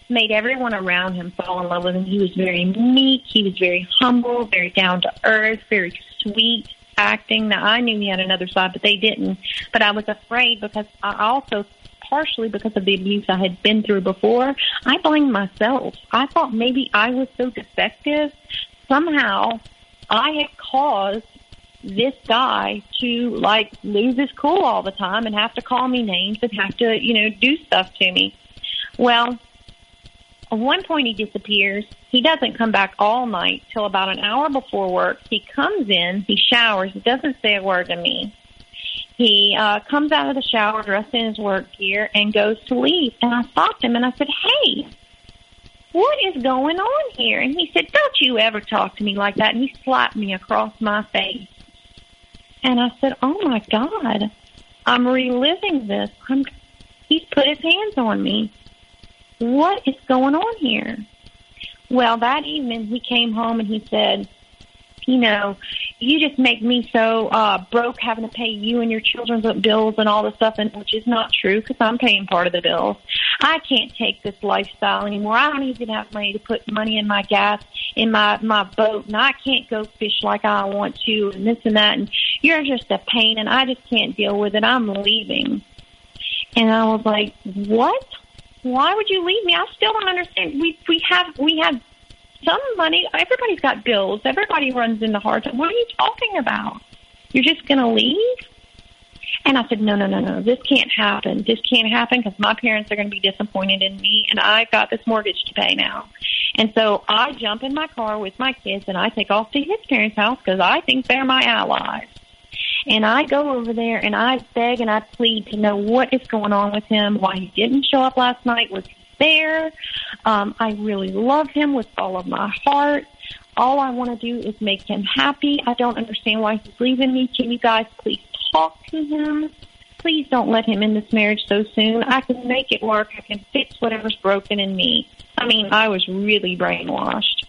made everyone around him fall in love with him. He was very meek, he was very humble, very down to earth, very sweet acting. Now I knew he had another side, but they didn't. But I was afraid because I also partially because of the abuse I had been through before, I blamed myself. I thought maybe I was so defective. Somehow I had caused this guy to like lose his cool all the time and have to call me names and have to, you know, do stuff to me. Well, at one point he disappears. He doesn't come back all night till about an hour before work. He comes in, he showers, he doesn't say a word to me. He uh, comes out of the shower dressed in his work gear and goes to leave. And I stopped him and I said, Hey, what is going on here? And he said, Don't you ever talk to me like that. And he slapped me across my face. And I said, Oh my God, I'm reliving this. I'm, he's put his hands on me. What is going on here? Well, that evening he came home and he said, you know, you just make me so uh, broke having to pay you and your children's bills and all this stuff, and which is not true because I'm paying part of the bills. I can't take this lifestyle anymore. I don't even have money to put money in my gas in my my boat, and I can't go fish like I want to, and this and that. And you're just a pain, and I just can't deal with it. I'm leaving. And I was like, what? Why would you leave me? I still don't understand. We we have we have some money. Everybody's got bills. Everybody runs into hard times. What are you talking about? You're just going to leave? And I said, no, no, no, no. This can't happen. This can't happen because my parents are going to be disappointed in me, and I've got this mortgage to pay now. And so I jump in my car with my kids, and I take off to his parents' house because I think they're my allies. And I go over there and I beg and I plead to know what is going on with him, why he didn't show up last night, was there. Um, I really love him with all of my heart. All I want to do is make him happy. I don't understand why he's leaving me. Can you guys please talk to him? Please don't let him in this marriage so soon. I can make it work. I can fix whatever's broken in me. I mean, I was really brainwashed.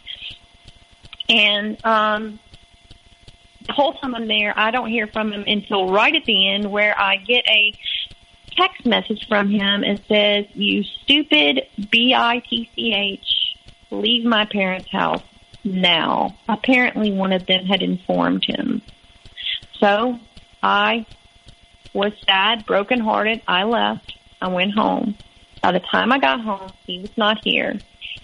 And um, the whole time I'm there, I don't hear from him until right at the end where I get a text message from him and says, You stupid B I T C H, leave my parents' house now. Apparently, one of them had informed him. So I was sad, brokenhearted. I left. I went home. By the time I got home, he was not here.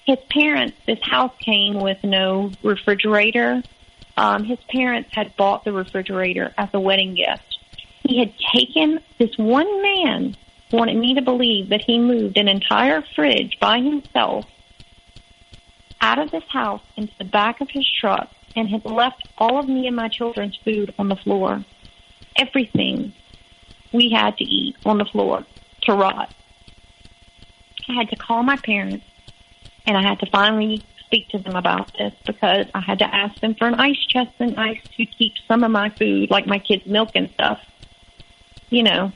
His parents, this house came with no refrigerator. Um, his parents had bought the refrigerator as a wedding gift he had taken this one man wanted me to believe that he moved an entire fridge by himself out of this house into the back of his truck and had left all of me and my children's food on the floor. Everything we had to eat on the floor to rot. I had to call my parents and I had to finally speak to them about this because I had to ask them for an ice chest and ice to keep some of my food, like my kids' milk and stuff, you know.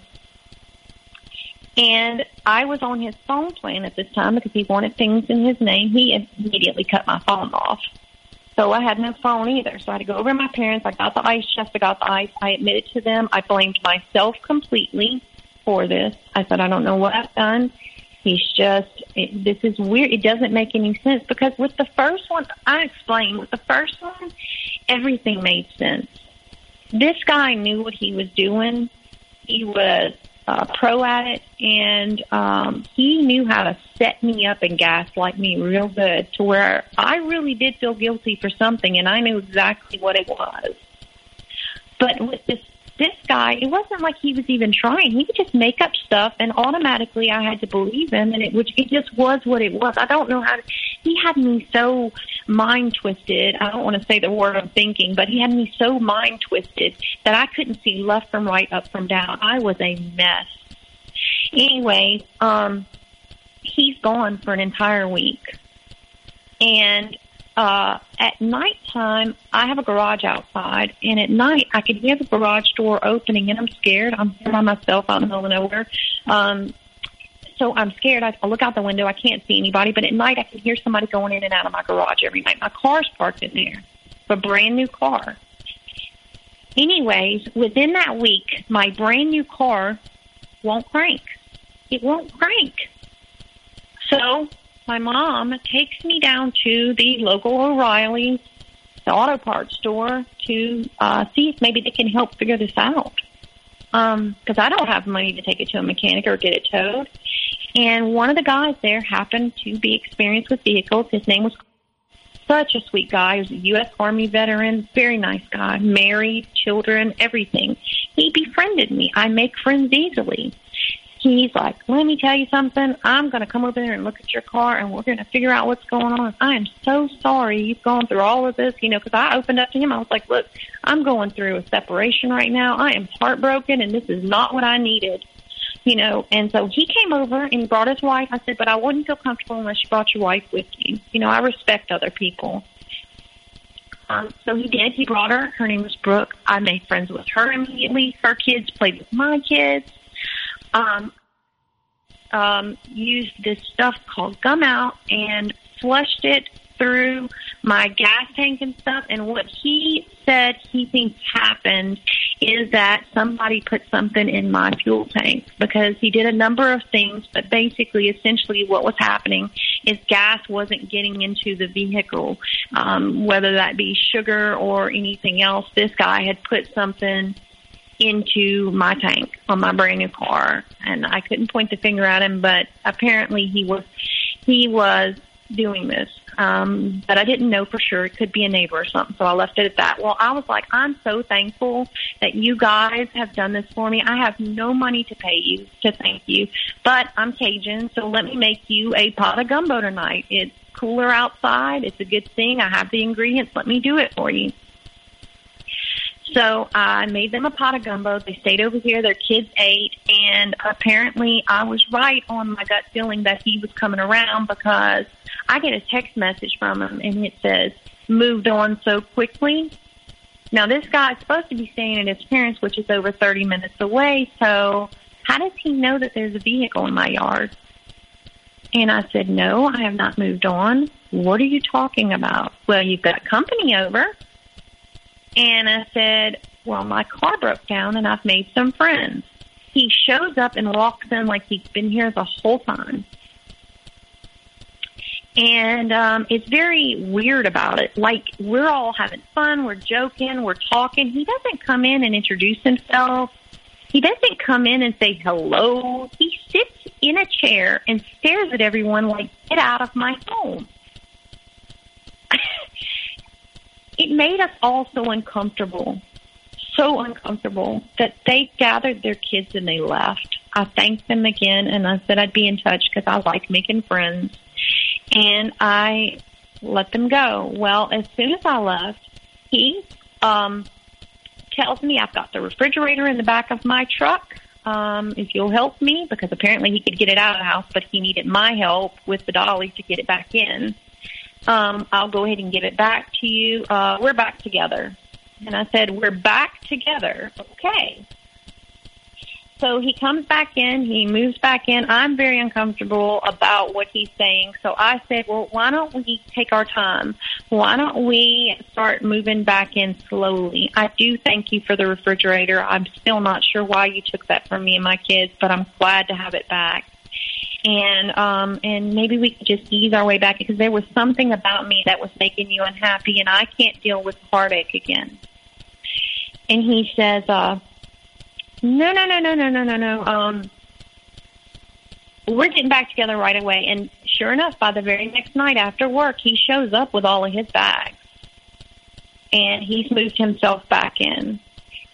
And I was on his phone plan at this time because he wanted things in his name. He immediately cut my phone off. So I had no phone either. So I had to go over to my parents. I got the ice chest. I got the ice. I admitted to them. I blamed myself completely for this. I said, I don't know what I've done. He's just, it, this is weird. It doesn't make any sense because with the first one, I explained, with the first one, everything made sense. This guy knew what he was doing he was uh, pro at it, and um, he knew how to set me up and gaslight me real good to where I really did feel guilty for something, and I knew exactly what it was. But with this this guy, it wasn't like he was even trying. He would just make up stuff, and automatically I had to believe him, and it which it just was what it was. I don't know how to, he had me so mind twisted. I don't want to say the word I'm thinking, but he had me so mind twisted that I couldn't see left from right, up from down. I was a mess. Anyway, um, he's gone for an entire week, and uh, at nighttime, I have a garage outside, and at night I could hear the garage door opening, and I'm scared. I'm here by myself out in the middle of nowhere. Um, so I'm scared. I, I look out the window. I can't see anybody, but at night I can hear somebody going in and out of my garage every night. My car's parked in there, a brand new car. Anyways, within that week, my brand new car won't crank. It won't crank. So my mom takes me down to the local O'Reilly's, the auto parts store, to uh, see if maybe they can help figure this out. Because um, I don't have money to take it to a mechanic or get it towed. And one of the guys there happened to be experienced with vehicles. His name was such a sweet guy. He was a U.S. Army veteran, very nice guy, married, children, everything. He befriended me. I make friends easily. He's like, let me tell you something. I'm going to come over there and look at your car and we're going to figure out what's going on. I am so sorry you've gone through all of this, you know, because I opened up to him. I was like, look, I'm going through a separation right now. I am heartbroken and this is not what I needed. You know, and so he came over and brought his wife. I said, but I wouldn't feel comfortable unless you brought your wife with you. You know, I respect other people. Um, so he did. He brought her. Her name was Brooke. I made friends with her immediately. Her kids played with my kids um, um, used this stuff called Gumout and flushed it through my gas tank and stuff. And what he said he thinks happened is that somebody put something in my fuel tank because he did a number of things, but basically, essentially, what was happening is gas wasn't getting into the vehicle, um, whether that be sugar or anything else. This guy had put something into my tank on my brand new car and I couldn't point the finger at him but apparently he was he was doing this. Um but I didn't know for sure. It could be a neighbor or something so I left it at that. Well I was like I'm so thankful that you guys have done this for me. I have no money to pay you to thank you but I'm Cajun so let me make you a pot of gumbo tonight. It's cooler outside. It's a good thing. I have the ingredients. Let me do it for you so I made them a pot of gumbo. They stayed over here. Their kids ate, and apparently I was right on my gut feeling that he was coming around because I get a text message from him, and it says moved on so quickly. Now this guy is supposed to be staying at his parents, which is over 30 minutes away. So how does he know that there's a vehicle in my yard? And I said, no, I have not moved on. What are you talking about? Well, you've got company over. And I said, well, my car broke down and I've made some friends. He shows up and walks in like he's been here the whole time. And um, it's very weird about it. Like we're all having fun, we're joking, we're talking. He doesn't come in and introduce himself. He doesn't come in and say hello. He sits in a chair and stares at everyone like, get out of my home. It made us all so uncomfortable, so uncomfortable that they gathered their kids and they left. I thanked them again and I said I'd be in touch because I like making friends. And I let them go. Well, as soon as I left, he um, tells me I've got the refrigerator in the back of my truck. Um, if you'll help me, because apparently he could get it out of the house, but he needed my help with the dolly to get it back in um, I'll go ahead and give it back to you. Uh, we're back together. And I said, we're back together. Okay. So he comes back in, he moves back in. I'm very uncomfortable about what he's saying. So I said, well, why don't we take our time? Why don't we start moving back in slowly? I do thank you for the refrigerator. I'm still not sure why you took that from me and my kids, but I'm glad to have it back and um, and maybe we could just ease our way back because there was something about me that was making you unhappy, and I can't deal with heartache again. And he says, uh, "No, no, no, no, no, no, no, no. Um, we're getting back together right away." And sure enough, by the very next night after work, he shows up with all of his bags, and he's moved himself back in,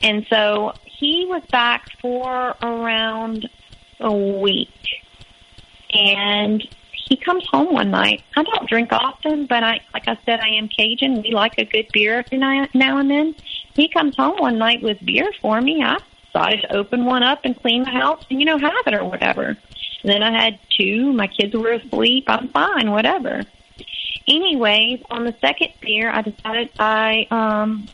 and so he was back for around a week and he comes home one night. I don't drink often, but I, like I said, I am Cajun. We like a good beer every now and then. He comes home one night with beer for me. I decided to open one up and clean the house and, you know, have it or whatever. And then I had two. My kids were asleep. I'm fine, whatever. Anyways, on the second beer, I decided I, um,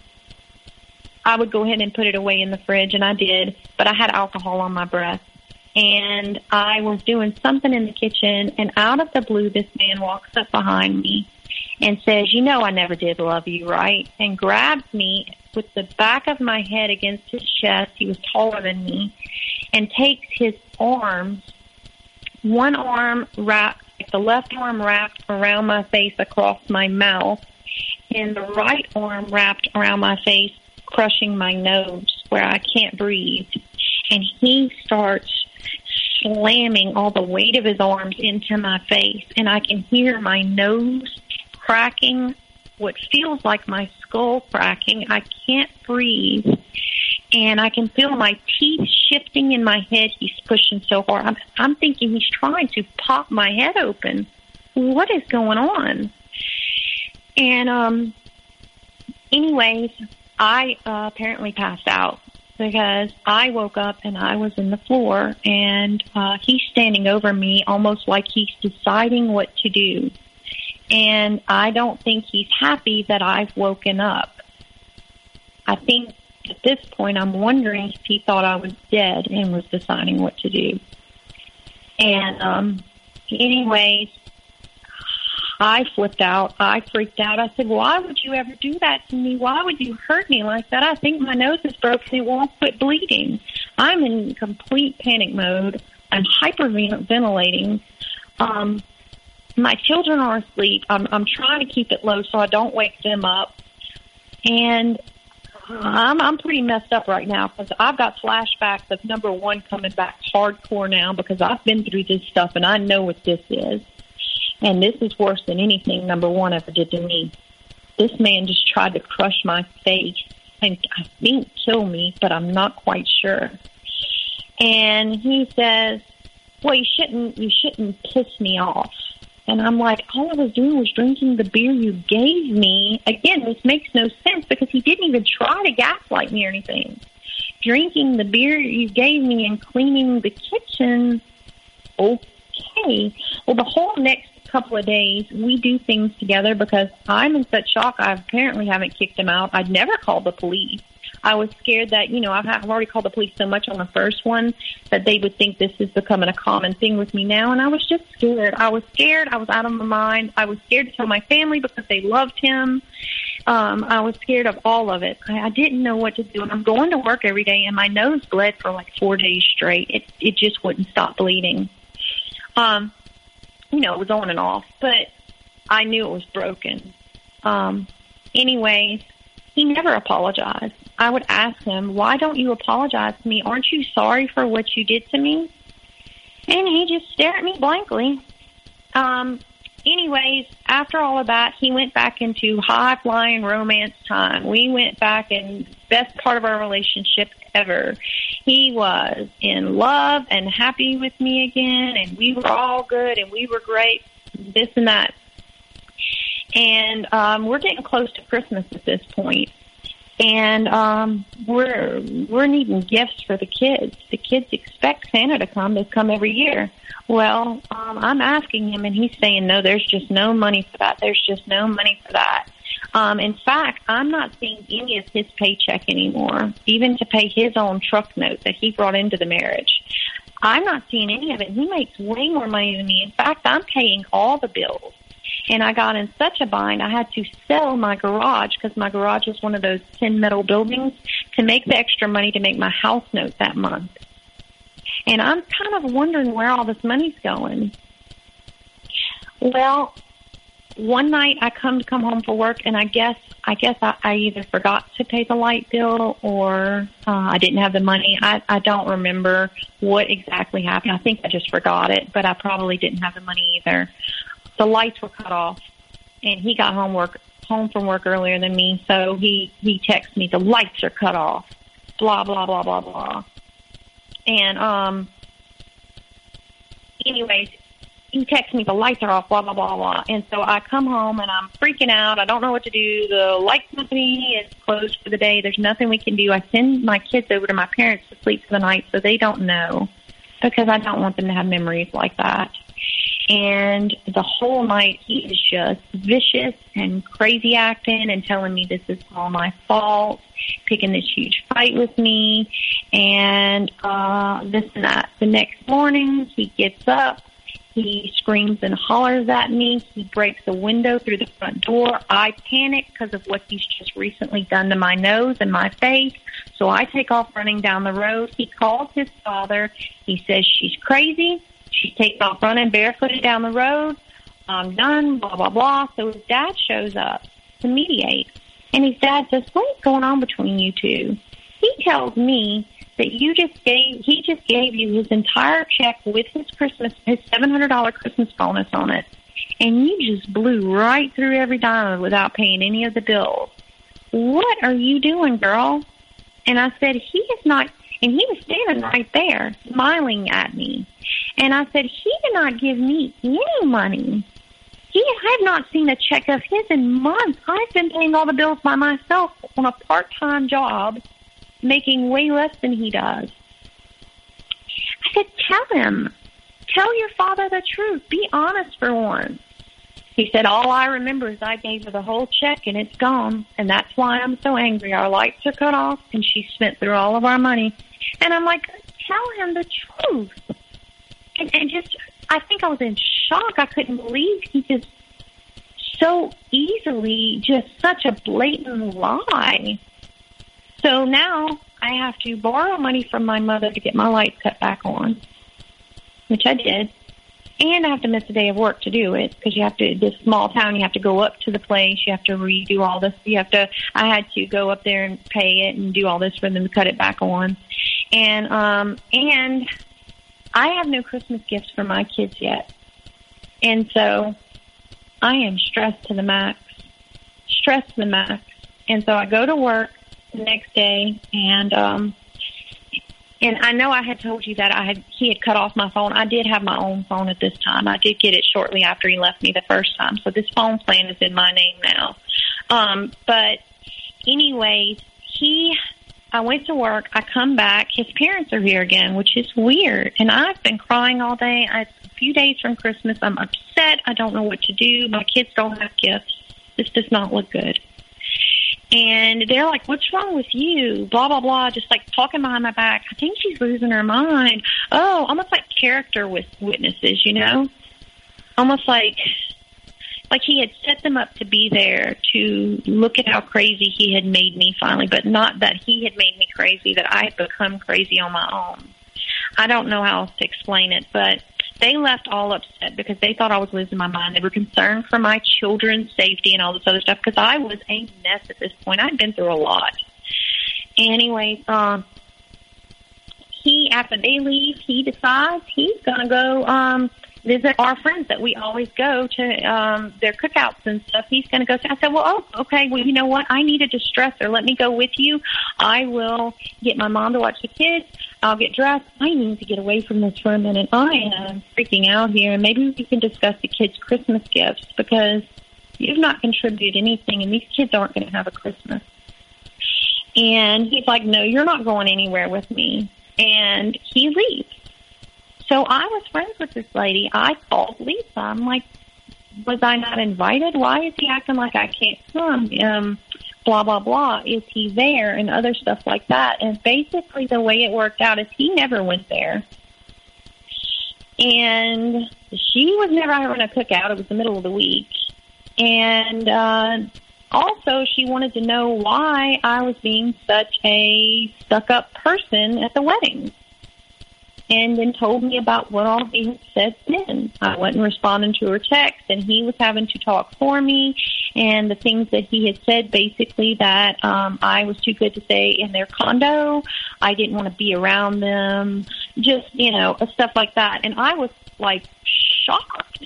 I would go ahead and put it away in the fridge, and I did, but I had alcohol on my breath and I was doing something in the kitchen, and out of the blue, this man walks up behind me and says, You know, I never did love you, right? And grabs me with the back of my head against his chest. He was taller than me, and takes his arms, one arm wrapped, the left arm wrapped around my face across my mouth, and the right arm wrapped around my face, crushing my nose where I can't breathe. And he starts slamming all the weight of his arms into my face, and I can hear my nose cracking, what feels like my skull cracking. I can't breathe. and I can feel my teeth shifting in my head. He's pushing so hard. I'm, I'm thinking he's trying to pop my head open. What is going on? And um, anyways, I uh, apparently passed out because I woke up and I was in the floor, and uh, he's standing over me, almost like he's deciding what to do. And I don't think he's happy that I've woken up. I think at this point, I'm wondering if he thought I was dead and was deciding what to do. And um, anyways, I flipped out. I freaked out. I said, Why would you ever do that to me? Why would you hurt me like that? I think my nose is broken. It won't quit bleeding. I'm in complete panic mode. I'm hyperventilating. Um, my children are asleep. I'm, I'm trying to keep it low so I don't wake them up. And I'm I'm pretty messed up right now because I've got flashbacks of number one coming back hardcore now because I've been through this stuff and I know what this is, and this is worse than anything number one ever did to me. This man just tried to crush my face and I think kill me, but I'm not quite sure. And he says, "Well, you shouldn't you shouldn't piss me off." And I'm like, all I was doing was drinking the beer you gave me. Again, this makes no sense because he didn't even try to gaslight me or anything. Drinking the beer you gave me and cleaning the kitchen, okay. Well, the whole next couple of days, we do things together because I'm in such shock. I apparently haven't kicked him out. I'd never called the police. I was scared that, you know, I've, already called the police so much on the first one that they would think this is becoming a common thing with me now. And I was just scared. I was scared. I was out of my mind. I was scared to tell my family because they loved him. Um, I was scared of all of it. I, I didn't know what to do. And I'm going to work every day and my nose bled for like four days straight. It, it just wouldn't stop bleeding. Um, you know, it was on and off, but I knew it was broken. Um, anyways, he never apologized. I would ask him, Why don't you apologize to me? Aren't you sorry for what you did to me? And he just stared at me blankly. Um, anyways, after all of that, he went back into high flying romance time. We went back in best part of our relationship ever. He was in love and happy with me again, and we were all good and we were great, this and that. And um, we're getting close to Christmas at this point and um, we're we're needing gifts for the kids. The kids expect Santa to come. They come every year. Well, um, I'm asking him, and he's saying no. There's just no money for that. There's just no money for that. Um, in fact, I'm not seeing any of his paycheck anymore, even to pay his own truck note that he brought into the marriage. I'm not seeing any of it. He makes way more money than me. In fact, I'm paying all the bills. And I got in such a bind, I had to sell my garage because my garage is one of those tin metal buildings to make the extra money to make my house note that month. And I'm kind of wondering where all this money's going. Well, one night I come to come home for work, and I guess I guess I, I either forgot to pay the light bill or uh, I didn't have the money. I I don't remember what exactly happened. I think I just forgot it, but I probably didn't have the money either the lights were cut off, and he got home work home from work earlier than me, so he he texted me the lights are cut off, blah blah blah blah blah, and um. Anyways, he texts me the lights are off, blah blah blah blah, and so I come home and I'm freaking out. I don't know what to do. The light company is closed for the day. There's nothing we can do. I send my kids over to my parents to sleep for the night, so they don't know because I don't want them to have memories like that. And the whole night he is just vicious and crazy acting and telling me this is all my fault, picking this huge fight with me, and uh, this and that. The next morning he gets up, he screams and hollers at me. He breaks a window through the front door. I panic because of what he's just recently done to my nose and my face. So I take off running down the road. He calls his father. He says she's crazy. She takes off running barefooted down the road. I'm done, blah, blah, blah. So his dad shows up to mediate. And his dad says, What's going on between you two? He tells me that you just gave, he just gave you his entire check with his Christmas, his $700 Christmas bonus on it. And you just blew right through every dime without paying any of the bills. What are you doing, girl? And I said, he is not, and he was standing right there smiling at me. And I said, he did not give me any money. He, I have not seen a check of his in months. I've been paying all the bills by myself on a part-time job, making way less than he does. I said, tell him. Tell your father the truth. Be honest for once. He said, all I remember is I gave her the whole check and it's gone. And that's why I'm so angry. Our lights are cut off and she spent through all of our money. And I'm like, tell him the truth. And, and just, I think I was in shock. I couldn't believe he just so easily, just such a blatant lie. So now I have to borrow money from my mother to get my lights cut back on, which I did. And I have to miss a day of work to do it because you have to, this small town, you have to go up to the place. You have to redo all this. You have to, I had to go up there and pay it and do all this for them to cut it back on. And, um, and I have no Christmas gifts for my kids yet. And so I am stressed to the max, stressed to the max. And so I go to work the next day and, um, and I know I had told you that I had he had cut off my phone. I did have my own phone at this time. I did get it shortly after he left me the first time. So this phone plan is in my name now. Um, but anyways, he I went to work. I come back. His parents are here again, which is weird. And I've been crying all day. I, a few days from Christmas. I'm upset. I don't know what to do. My kids don't have gifts. This does not look good. And they're like, what's wrong with you? Blah, blah, blah. Just like talking behind my back. I think she's losing her mind. Oh, almost like character with witnesses, you know? Almost like, like he had set them up to be there to look at how crazy he had made me finally, but not that he had made me crazy, that I had become crazy on my own. I don't know how else to explain it, but they left all upset because they thought I was losing my mind. They were concerned for my children's safety and all this other stuff because I was a mess at this point. I'd been through a lot. Anyways, um, he after they leave, he decides he's gonna go um visit our friends that we always go to um their cookouts and stuff. He's gonna go. I said, well, oh, okay. Well, you know what? I need a distressor. Let me go with you. I will get my mom to watch the kids. I'll get dressed. I need to get away from this for a minute. I am freaking out here, and maybe we can discuss the kids' Christmas gifts because you've not contributed anything, and these kids aren't going to have a Christmas. And he's like, no, you're not going anywhere with me. And he leaves. So I was friends with this lady. I called Lisa. I'm like, was I not invited? Why is he acting like I can't come? Um, blah, blah, blah. Is he there? And other stuff like that. And basically the way it worked out is he never went there. And she was never having a cookout. It was the middle of the week. And, uh, also she wanted to know why I was being such a stuck up person at the wedding and then told me about what all he had said then. I wasn't responding to her text, and he was having to talk for me, and the things that he had said basically that um, I was too good to say in their condo. I didn't want to be around them, just, you know, stuff like that. And I was like shocked.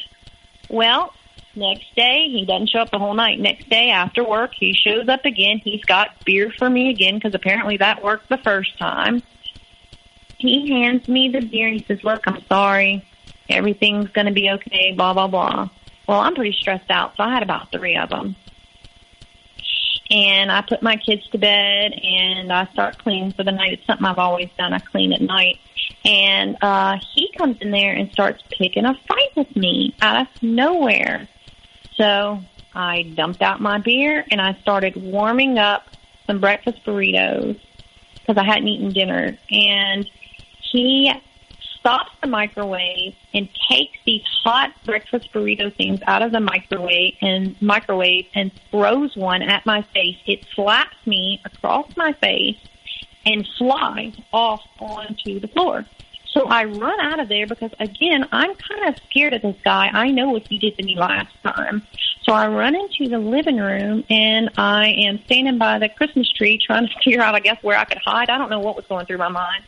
Well, next day he doesn't show up the whole night. Next day after work he shows up again. He's got beer for me again because apparently that worked the first time he hands me the beer and he says, look, I'm sorry. Everything's going to be okay, blah, blah, blah. Well, I'm pretty stressed out, so I had about three of them. And I put my kids to bed and I start cleaning for the night. It's something I've always done. I clean at night. And uh, he comes in there and starts picking a fight with me out of nowhere. So I dumped out my beer and I started warming up some breakfast burritos because I hadn't eaten dinner. And he stops the microwave and takes these hot breakfast burrito things out of the microwave and microwave and throws one at my face. It slaps me across my face and flies off onto the floor. So I run out of there because again, I'm kind of scared of this guy. I know what he did to me last time. So I run into the living room and I am standing by the Christmas tree trying to figure out, I guess, where I could hide. I don't know what was going through my mind.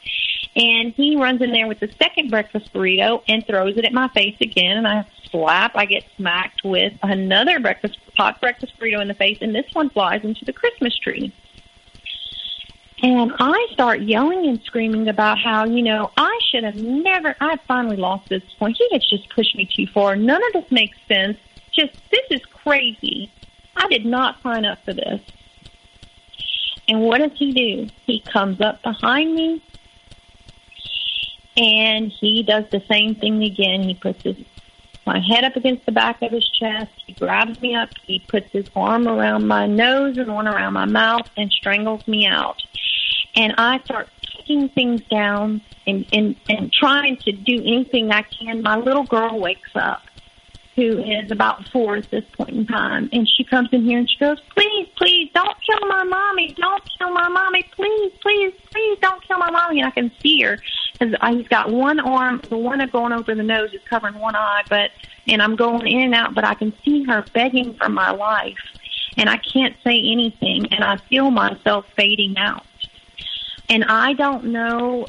And he runs in there with the second breakfast burrito and throws it at my face again. And I slap. I get smacked with another breakfast hot breakfast burrito in the face, and this one flies into the Christmas tree. And I start yelling and screaming about how, you know, I should have never, I finally lost this point. He has just pushed me too far. None of this makes sense. Just, this is crazy. I did not sign up for this. And what does he do? He comes up behind me and he does the same thing again. He puts his my head up against the back of his chest. He grabs me up. He puts his arm around my nose and one around my mouth and strangles me out. And I start kicking things down and, and, and trying to do anything I can. My little girl wakes up who is about four at this point in time. And she comes in here and she goes, please, please, don't kill my mommy. Don't kill my mommy. Please, please, please don't kill my mommy. And I can see her he's got one arm, the one going over the nose is covering one eye, but, and I'm going in and out, but I can see her begging for my life. And I can't say anything and I feel myself fading out. And I don't know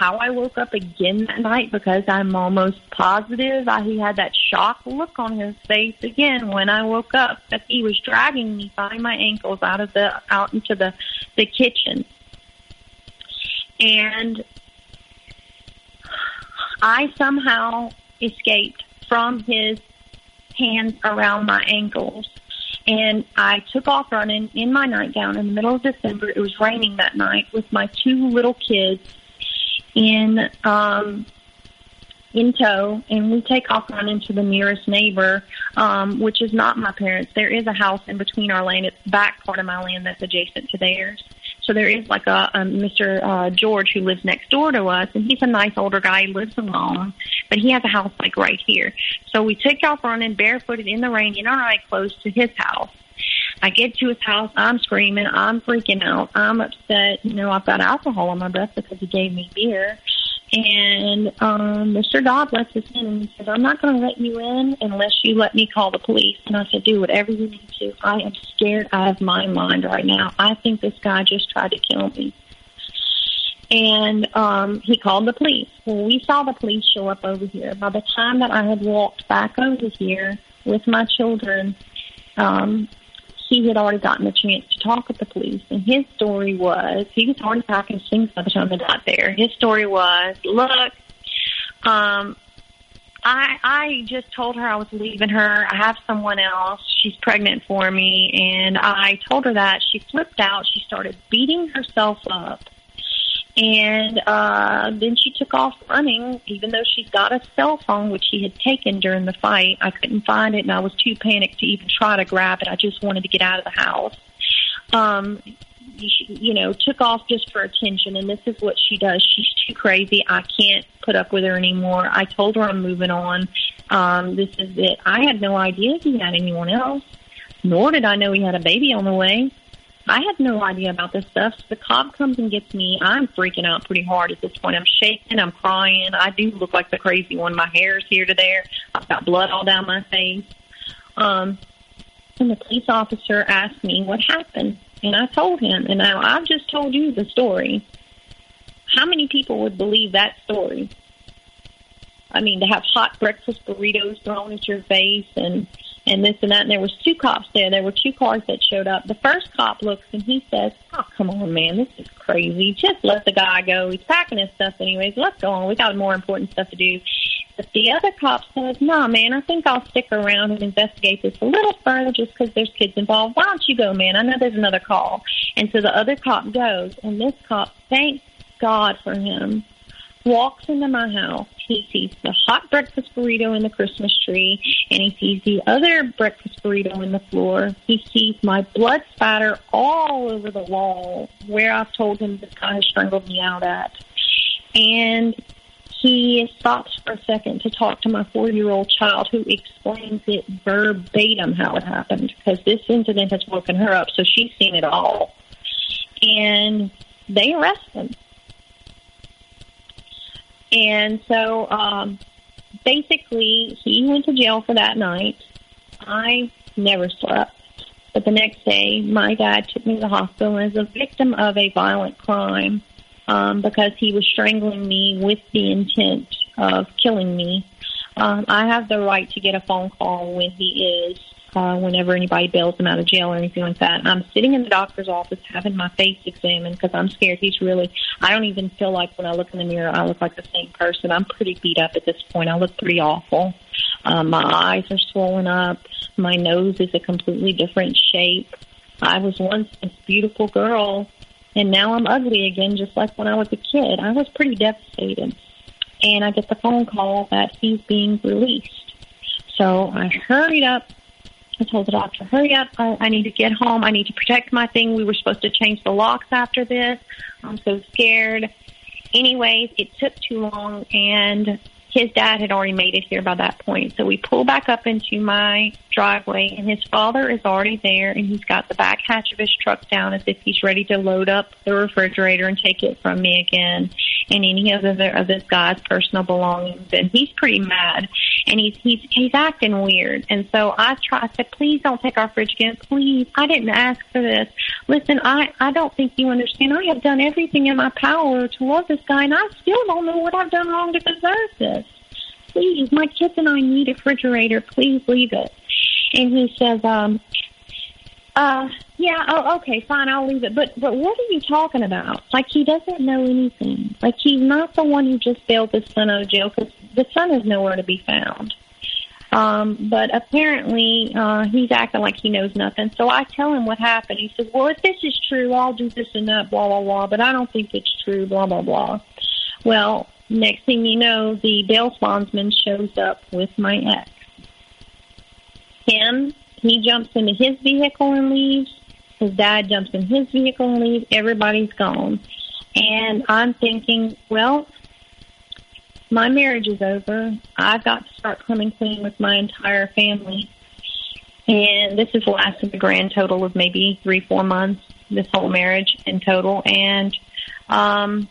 how I woke up again that night because I'm almost positive I, he had that shocked look on his face again when I woke up that he was dragging me by my ankles out of the out into the the kitchen. And I somehow escaped from his hands around my ankles. And I took off running in my nightgown in the middle of December. It was raining that night with my two little kids in um, in tow, and we take off running to the nearest neighbor, um, which is not my parents. There is a house in between our land. It's back part of my land that's adjacent to theirs. So there is like a, a Mr. Uh, George who lives next door to us, and he's a nice older guy. He lives alone, but he has a house like right here. So we take off running barefooted in the rain in our night clothes to his house. I get to his house. I'm screaming. I'm freaking out. I'm upset. You know, I've got alcohol on my breath because he gave me beer. And um, Mr. Dodd lets us in and he says, I'm not going to let you in unless you let me call the police. And I said, do whatever you need to. I am scared out of my mind right now. I think this guy just tried to kill me. And um, he called the police. Well, we saw the police show up over here. By the time that I had walked back over here with my children, um, he had already gotten a chance to talk with the police, and his story was he was already packing things by the time they got there. His story was, look, um, I I just told her I was leaving her. I have someone else. She's pregnant for me, and I told her that. She flipped out. She started beating herself up and uh, then she took off running, even though she's got a cell phone, which she had taken during the fight. I couldn't find it, and I was too panicked to even try to grab it. I just wanted to get out of the house. Um, you know, took off just for attention, and this is what she does. She's too crazy. I can't put up with her anymore. I told her I'm moving on. Um, this is it. I had no idea he had anyone else, nor did I know he had a baby on the way. I had no idea about this stuff. So the cop comes and gets me. I'm freaking out pretty hard at this point. I'm shaking. I'm crying. I do look like the crazy one. My hair's here to there. I've got blood all down my face. Um, and the police officer asked me what happened, and I told him. And now I've just told you the story. How many people would believe that story? I mean, to have hot breakfast burritos thrown at your face and and this and that. And there was two cops there. There were two cars that showed up. The first cop looks and he says, "Oh, come on, man, this is crazy. Just let the guy go. He's packing his stuff anyways. Let's go on. We got more important stuff to do." But the other cop says, "No, man, I think I'll stick around and investigate this a little further just because there's kids involved. Why don't you go, man? I know there's another call." And so the other cop goes, and this cop, thank God for him, walks into my house. He sees the hot breakfast burrito in the Christmas tree, and he sees the other breakfast burrito in the floor. He sees my blood spatter all over the wall where I've told him this guy strangled me out at. And he stops for a second to talk to my four-year-old child who explains it verbatim how it happened because this incident has woken her up, so she's seen it all. And they arrest him and so um, basically, he went to jail for that night. I never slept. But the next day, my dad took me to the hospital as a victim of a violent crime um, because he was strangling me with the intent of killing me. Um, I have the right to get a phone call when he is uh, whenever anybody bails him out of jail or anything like that. I'm sitting in the doctor's office having my face examined because I'm scared. He's really, I don't even feel like when I look in the mirror, I look like the same person. I'm pretty beat up at this point. I look pretty awful. Um, my eyes are swollen up. My nose is a completely different shape. I was once this beautiful girl, and now I'm ugly again, just like when I was a kid. I was pretty devastated. And I get the phone call that he's being released. So I hurried up I told the doctor, hurry up. I, I need to get home. I need to protect my thing. We were supposed to change the locks after this. I'm so scared. Anyways, it took too long and his dad had already made it here by that point. So we pull back up into my driveway and his father is already there and he's got the back hatch of his truck down as if he's ready to load up the refrigerator and take it from me again. And any of the of this guy's personal belongings and he's pretty mad and he's he's he's acting weird. And so I try I said please don't take our fridge again. Please I didn't ask for this. Listen I I don't think you understand. I have done everything in my power to love this guy and I still don't know what I've done wrong to deserve this. Please my kids and I need a refrigerator. Please leave it and he says um uh, yeah, oh, okay, fine, I'll leave it. But, but what are you talking about? Like he doesn't know anything. Like he's not the one who just bailed his son out of jail because the son is nowhere to be found. Um, but apparently, uh, he's acting like he knows nothing. So I tell him what happened. He says, well, if this is true, I'll do this and that, blah, blah, blah. But I don't think it's true, blah, blah, blah. Well, next thing you know, the bail bondsman shows up with my ex. Him he jumps into his vehicle and leaves. His dad jumps in his vehicle and leaves. Everybody's gone. And I'm thinking, well, my marriage is over. I've got to start coming clean with my entire family. And this has lasted a grand total of maybe three, four months, this whole marriage in total. And, um,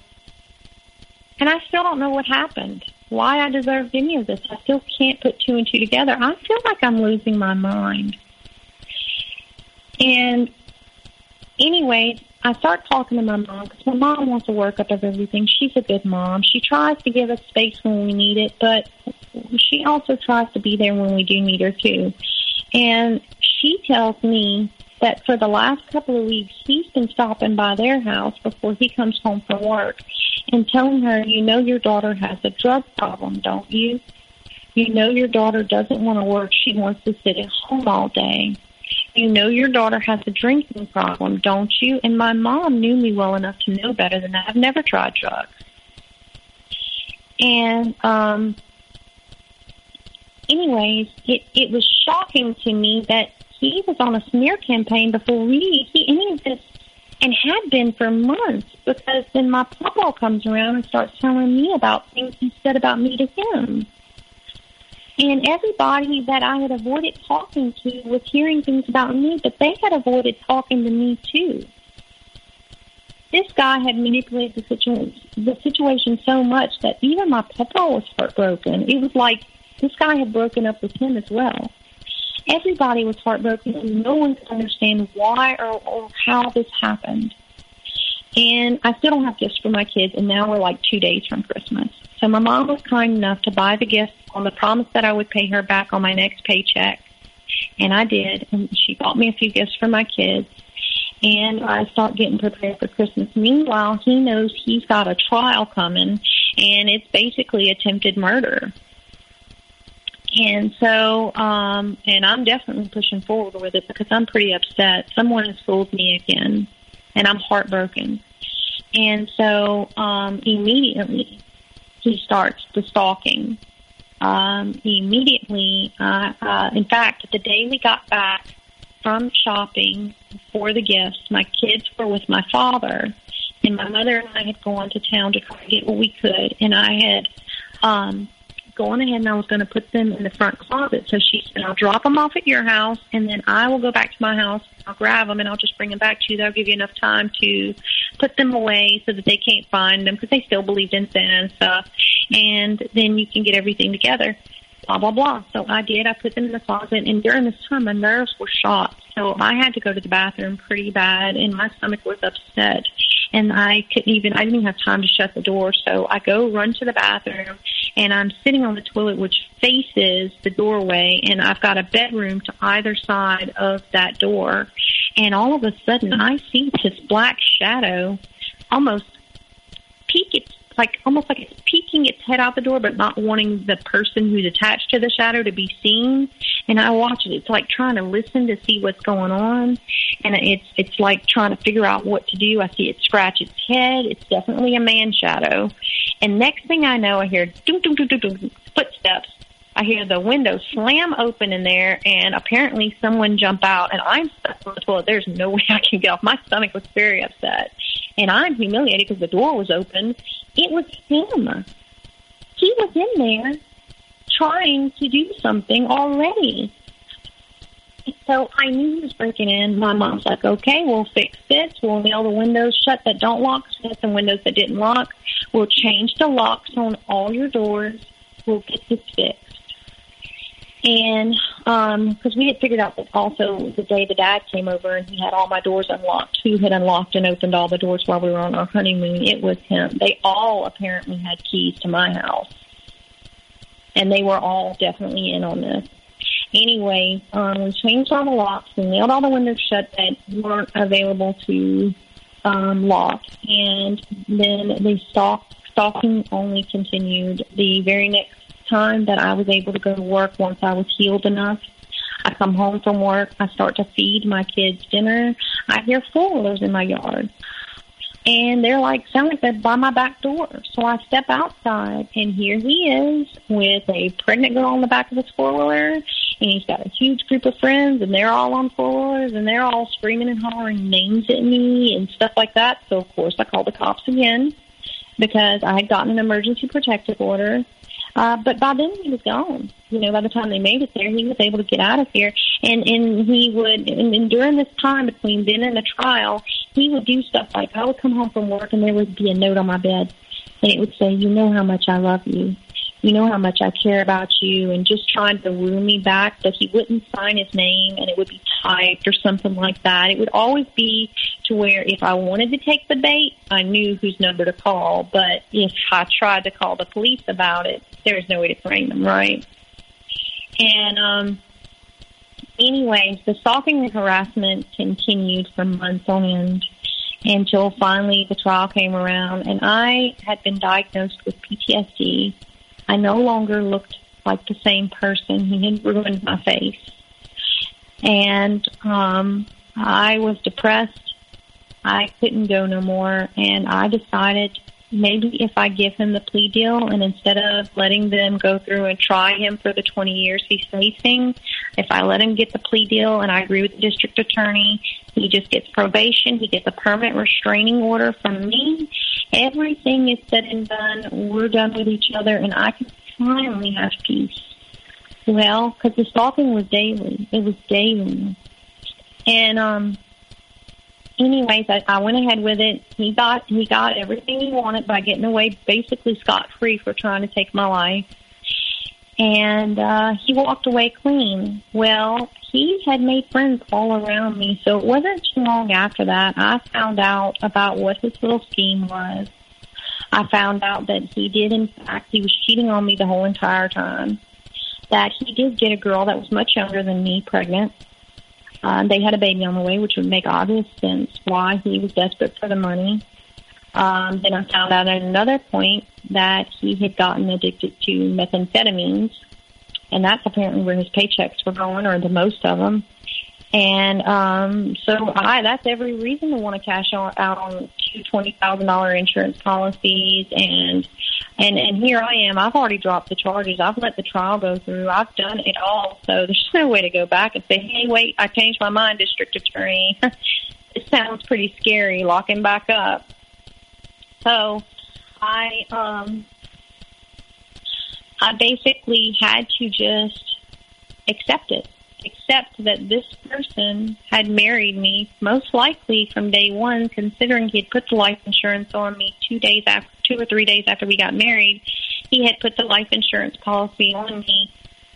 and I still don't know what happened why I deserved any of this. I still can't put two and two together. I feel like I'm losing my mind. And anyway, I start talking to my mom because my mom wants to work up of everything. She's a good mom. She tries to give us space when we need it, but she also tries to be there when we do need her too. And she tells me that for the last couple of weeks, he's been stopping by their house before he comes home from work and telling her, you know, your daughter has a drug problem, don't you? You know, your daughter doesn't want to work. She wants to sit at home all day. You know, your daughter has a drinking problem, don't you? And my mom knew me well enough to know better than that. I've never tried drugs. And, um, anyways, it, it was shocking to me that he was on a smear campaign before we, he, any of this and had been for months because then my papa comes around and starts telling me about things he said about me to him. And everybody that I had avoided talking to was hearing things about me, but they had avoided talking to me too. This guy had manipulated the situation, the situation so much that even my papa was heartbroken. It was like this guy had broken up with him as well. Everybody was heartbroken, and no one could understand why or, or how this happened. And I still don't have gifts for my kids, and now we're like two days from Christmas. So my mom was kind enough to buy the gifts on the promise that I would pay her back on my next paycheck. And I did. And she bought me a few gifts for my kids. And I start getting prepared for Christmas. Meanwhile, he knows he's got a trial coming, and it's basically attempted murder. And so, um, and I'm definitely pushing forward with it because I'm pretty upset. Someone has fooled me again, and I'm heartbroken. And so, um, immediately he starts the stalking. Um, immediately, uh, uh, in fact, the day we got back from shopping for the gifts, my kids were with my father, and my mother and I had gone to town to try to get what we could, and I had um, going ahead and I was going to put them in the front closet. So she said, I'll drop them off at your house and then I will go back to my house. I'll grab them and I'll just bring them back to you. That'll give you enough time to put them away so that they can't find them because they still believed in Santa and stuff. And then you can get everything together. Blah, blah, blah. So I did. I put them in the closet and during this time my nerves were shot. So I had to go to the bathroom pretty bad and my stomach was upset and I couldn't even, I didn't even have time to shut the door. So I go run to the bathroom and I'm sitting on the toilet, which faces the doorway, and I've got a bedroom to either side of that door. And all of a sudden, I see this black shadow almost peek its like almost like it's peeking its head out the door, but not wanting the person who's attached to the shadow to be seen. And I watch it. It's like trying to listen to see what's going on, and it's it's like trying to figure out what to do. I see it scratch its head. It's definitely a man shadow. And next thing I know, I hear footsteps. I hear the window slam open in there, and apparently someone jump out, and I'm stuck on the toilet. There's no way I can get off. My stomach was very upset, and I'm humiliated because the door was open. It was him. He was in there trying to do something already. So I knew he was breaking in. My mom's like, okay, we'll fix this. We'll nail the windows shut that don't lock, some windows that didn't lock. We'll change the locks on all your doors. We'll get this fixed. And because um, we had figured out that also the day the dad came over and he had all my doors unlocked, who had unlocked and opened all the doors while we were on our honeymoon, it was him. They all apparently had keys to my house. And they were all definitely in on this. Anyway, um, we changed all the locks and nailed all the windows shut that weren't available to um, lock. And then the stalk, stalking only continued. The very next time that I was able to go to work once I was healed enough. I come home from work. I start to feed my kids dinner. I hear four wheelers in my yard. And they're like, sound like they're by my back door. So I step outside, and here he is with a pregnant girl on the back of his four wheeler. And he's got a huge group of friends, and they're all on four wheelers, and they're all screaming and hollering names at me and stuff like that. So, of course, I called the cops again because I had gotten an emergency protective order uh, but by then he was gone. You know, by the time they made it there, he was able to get out of here. And and he would, and, and during this time between then and the trial, he would do stuff like I would come home from work and there would be a note on my bed, and it would say, "You know how much I love you." You know how much I care about you, and just trying to woo me back, but he wouldn't sign his name and it would be typed or something like that. It would always be to where if I wanted to take the bait, I knew whose number to call, but if I tried to call the police about it, there was no way to frame them, right? And, um, anyways, the stalking and harassment continued for months on end until finally the trial came around and I had been diagnosed with PTSD I no longer looked like the same person. He had ruined my face. And um, I was depressed. I couldn't go no more. And I decided maybe if I give him the plea deal and instead of letting them go through and try him for the 20 years he's facing, if I let him get the plea deal and I agree with the district attorney, he just gets probation, he gets a permanent restraining order from me, everything is said and done, we're done with each other, and I can finally have peace. Well, because the stalking was daily. It was daily. And, um, anyways, I, I went ahead with it. He got, he got everything he wanted by getting away basically scot free for trying to take my life. And, uh, he walked away clean. Well, he had made friends all around me. So it wasn't too long after that I found out about what his little scheme was. I found out that he did, in fact, he was cheating on me the whole entire time. That he did get a girl that was much younger than me pregnant. Uh, they had a baby on the way, which would make obvious sense why he was desperate for the money. Um, then I found out at another point that he had gotten addicted to methamphetamines and that's apparently where his paychecks were going, or the most of them. And um, so I that's every reason to want to cash out on two twenty thousand dollar insurance policies and and and here I am. I've already dropped the charges. I've let the trial go through. I've done it all. So there's no way to go back and say, Hey, wait, I changed my mind, district attorney. it sounds pretty scary, locking back up. So I um I basically had to just accept it. Accept that this person had married me, most likely from day one, considering he had put the life insurance on me two days after, two or three days after we got married. He had put the life insurance policy on me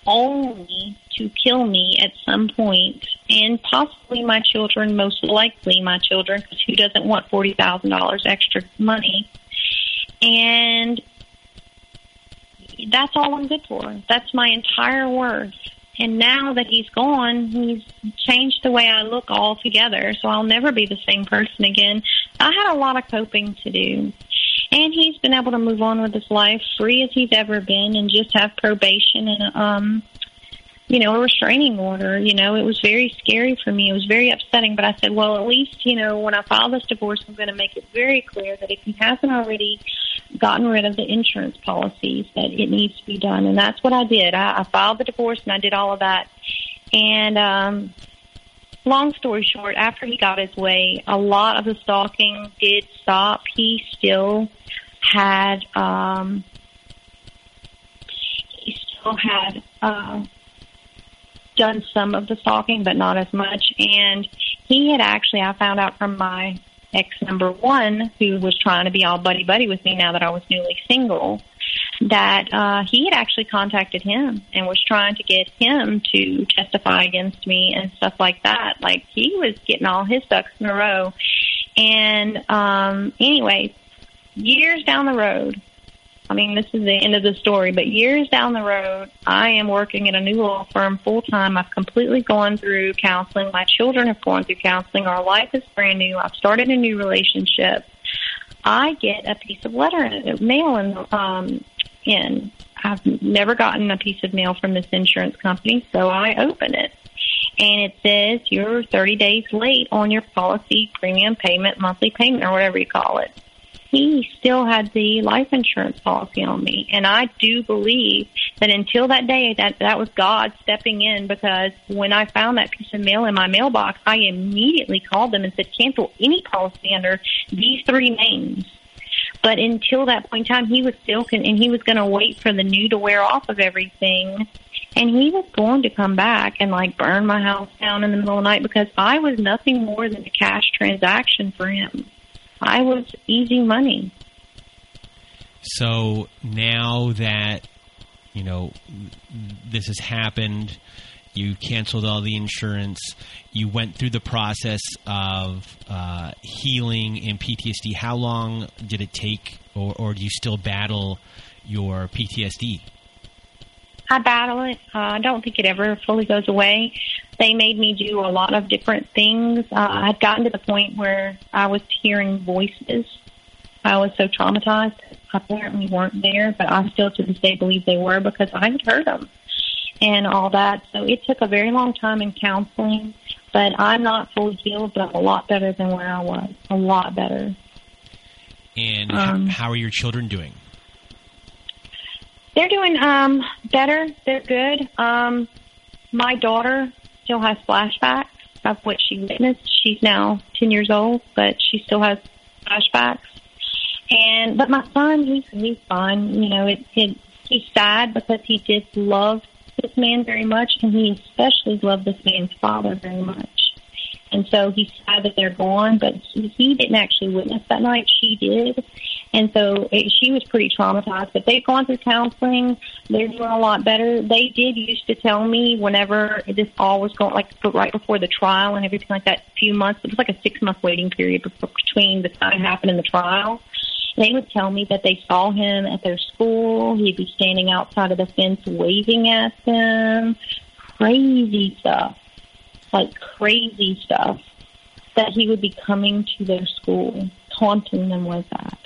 only to kill me at some point, and possibly my children, most likely my children, because who doesn't want $40,000 extra money? And that's all I'm good for. That's my entire worth. And now that he's gone, he's changed the way I look altogether. So I'll never be the same person again. I had a lot of coping to do. And he's been able to move on with his life free as he's ever been and just have probation and, um, you know, a restraining order. You know, it was very scary for me. It was very upsetting. But I said, well, at least, you know, when I file this divorce, I'm going to make it very clear that if he hasn't already gotten rid of the insurance policies, that it needs to be done. And that's what I did. I, I filed the divorce and I did all of that. And, um, long story short, after he got his way, a lot of the stalking did stop. He still had, um, he still had, uh, done some of the stalking, but not as much. And he had actually, I found out from my ex number one, who was trying to be all buddy buddy with me now that I was newly single, that uh, he had actually contacted him and was trying to get him to testify against me and stuff like that. Like he was getting all his ducks in a row. And um, anyway, years down the road, I mean, this is the end of the story, but years down the road, I am working at a new law firm full time. I've completely gone through counseling. My children have gone through counseling. Our life is brand new. I've started a new relationship. I get a piece of letter mail in, um, in. I've never gotten a piece of mail from this insurance company, so I open it. And it says you're 30 days late on your policy premium payment, monthly payment, or whatever you call it he still had the life insurance policy on me. And I do believe that until that day, that that was God stepping in because when I found that piece of mail in my mailbox, I immediately called them and said, cancel any policy under these three names. But until that point in time, he was still, con- and he was going to wait for the new to wear off of everything. And he was going to come back and like burn my house down in the middle of the night because I was nothing more than a cash transaction for him. I was easy money.
So now that you know this has happened, you canceled all the insurance. You went through the process of uh, healing in PTSD. How long did it take, or, or do you still battle your PTSD?
I battle it. Uh, I don't think it ever fully goes away. They made me do a lot of different things. Uh, I had gotten to the point where I was hearing voices. I was so traumatized. Apparently weren't there, but I still to this day believe they were because I had heard them and all that. So it took a very long time in counseling, but I'm not fully healed, but I'm a lot better than where I was. A lot better.
And um, how are your children doing?
They're doing um, better. They're good. Um, my daughter still has flashbacks of what she witnessed. She's now 10 years old, but she still has flashbacks. And but my son, he's he's fine. You know, it, it he's sad because he did love this man very much, and he especially loved this man's father very much. And so he's sad that they're gone, but he, he didn't actually witness that night. She did. And so it, she was pretty traumatized, but they've gone through counseling. They're doing a lot better. They did used to tell me whenever this all was going, like right before the trial and everything like that, a few months, it was like a six month waiting period between the time it happened and the trial. They would tell me that they saw him at their school. He'd be standing outside of the fence waving at them. Crazy stuff like crazy stuff that he would be coming to their school, taunting them with that.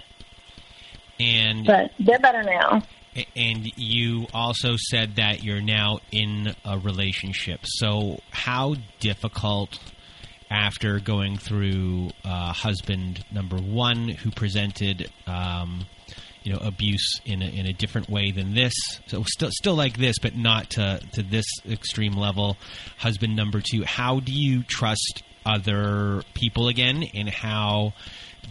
And
but they're better now.
And you also said that you're now in a relationship. So how difficult after going through uh, husband number one who presented um, you know abuse in a, in a different way than this. So still still like this, but not to to this extreme level. Husband number two. How do you trust other people again, and how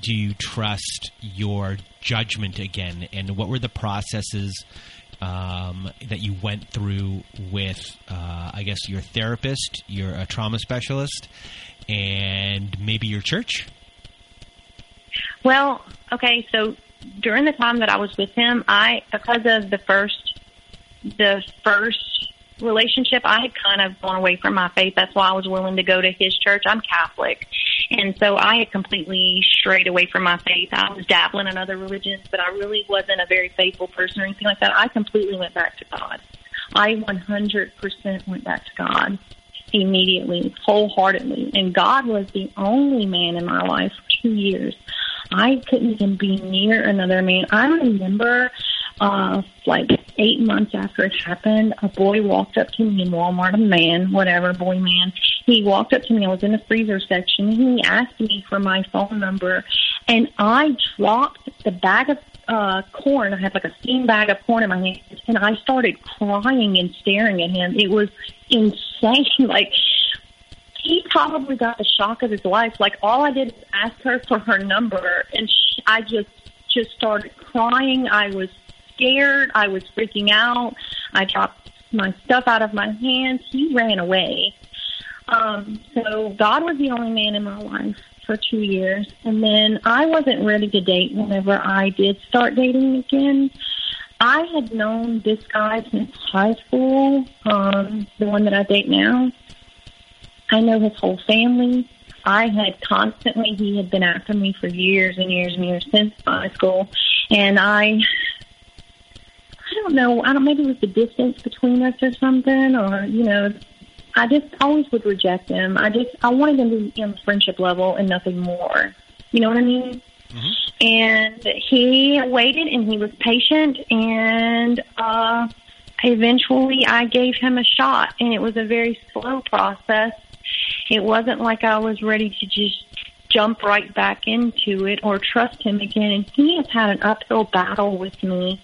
do you trust your judgment again? And what were the processes? Um, that you went through with, uh, I guess, your therapist, your a trauma specialist, and maybe your church?
Well, okay, so during the time that I was with him, I because of the first the first relationship, I had kind of gone away from my faith. That's why I was willing to go to his church. I'm Catholic, And so I had completely strayed away from my faith. I was dabbling in other religions, but I really wasn't a very faithful person or anything like that. I completely went back to God. I 100% went back to God immediately, wholeheartedly. And God was the only man in my life for two years. I couldn't even be near another man. I remember uh, like eight months after it happened, a boy walked up to me in Walmart, a man, whatever, boy, man. He walked up to me. I was in the freezer section. And he asked me for my phone number, and I dropped the bag of uh, corn. I had like a steam bag of corn in my hand, and I started crying and staring at him. It was insane. Like he probably got the shock of his life. Like all I did was ask her for her number, and she, I just just started crying. I was scared. I was freaking out. I dropped my stuff out of my hands. He ran away. Um, so God was the only man in my life for two years. And then I wasn't ready to date whenever I did start dating again. I had known this guy since high school, um, the one that I date now. I know his whole family. I had constantly, he had been after me for years and years and years since high school. And I I don't know. I don't. Maybe it was the distance between us or something, or you know, I just always would reject him. I just I wanted him to be on the friendship level and nothing more. You know what I mean? Mm-hmm. And he waited and he was patient and uh eventually I gave him a shot and it was a very slow process. It wasn't like I was ready to just jump right back into it or trust him again and he has had an uphill battle with me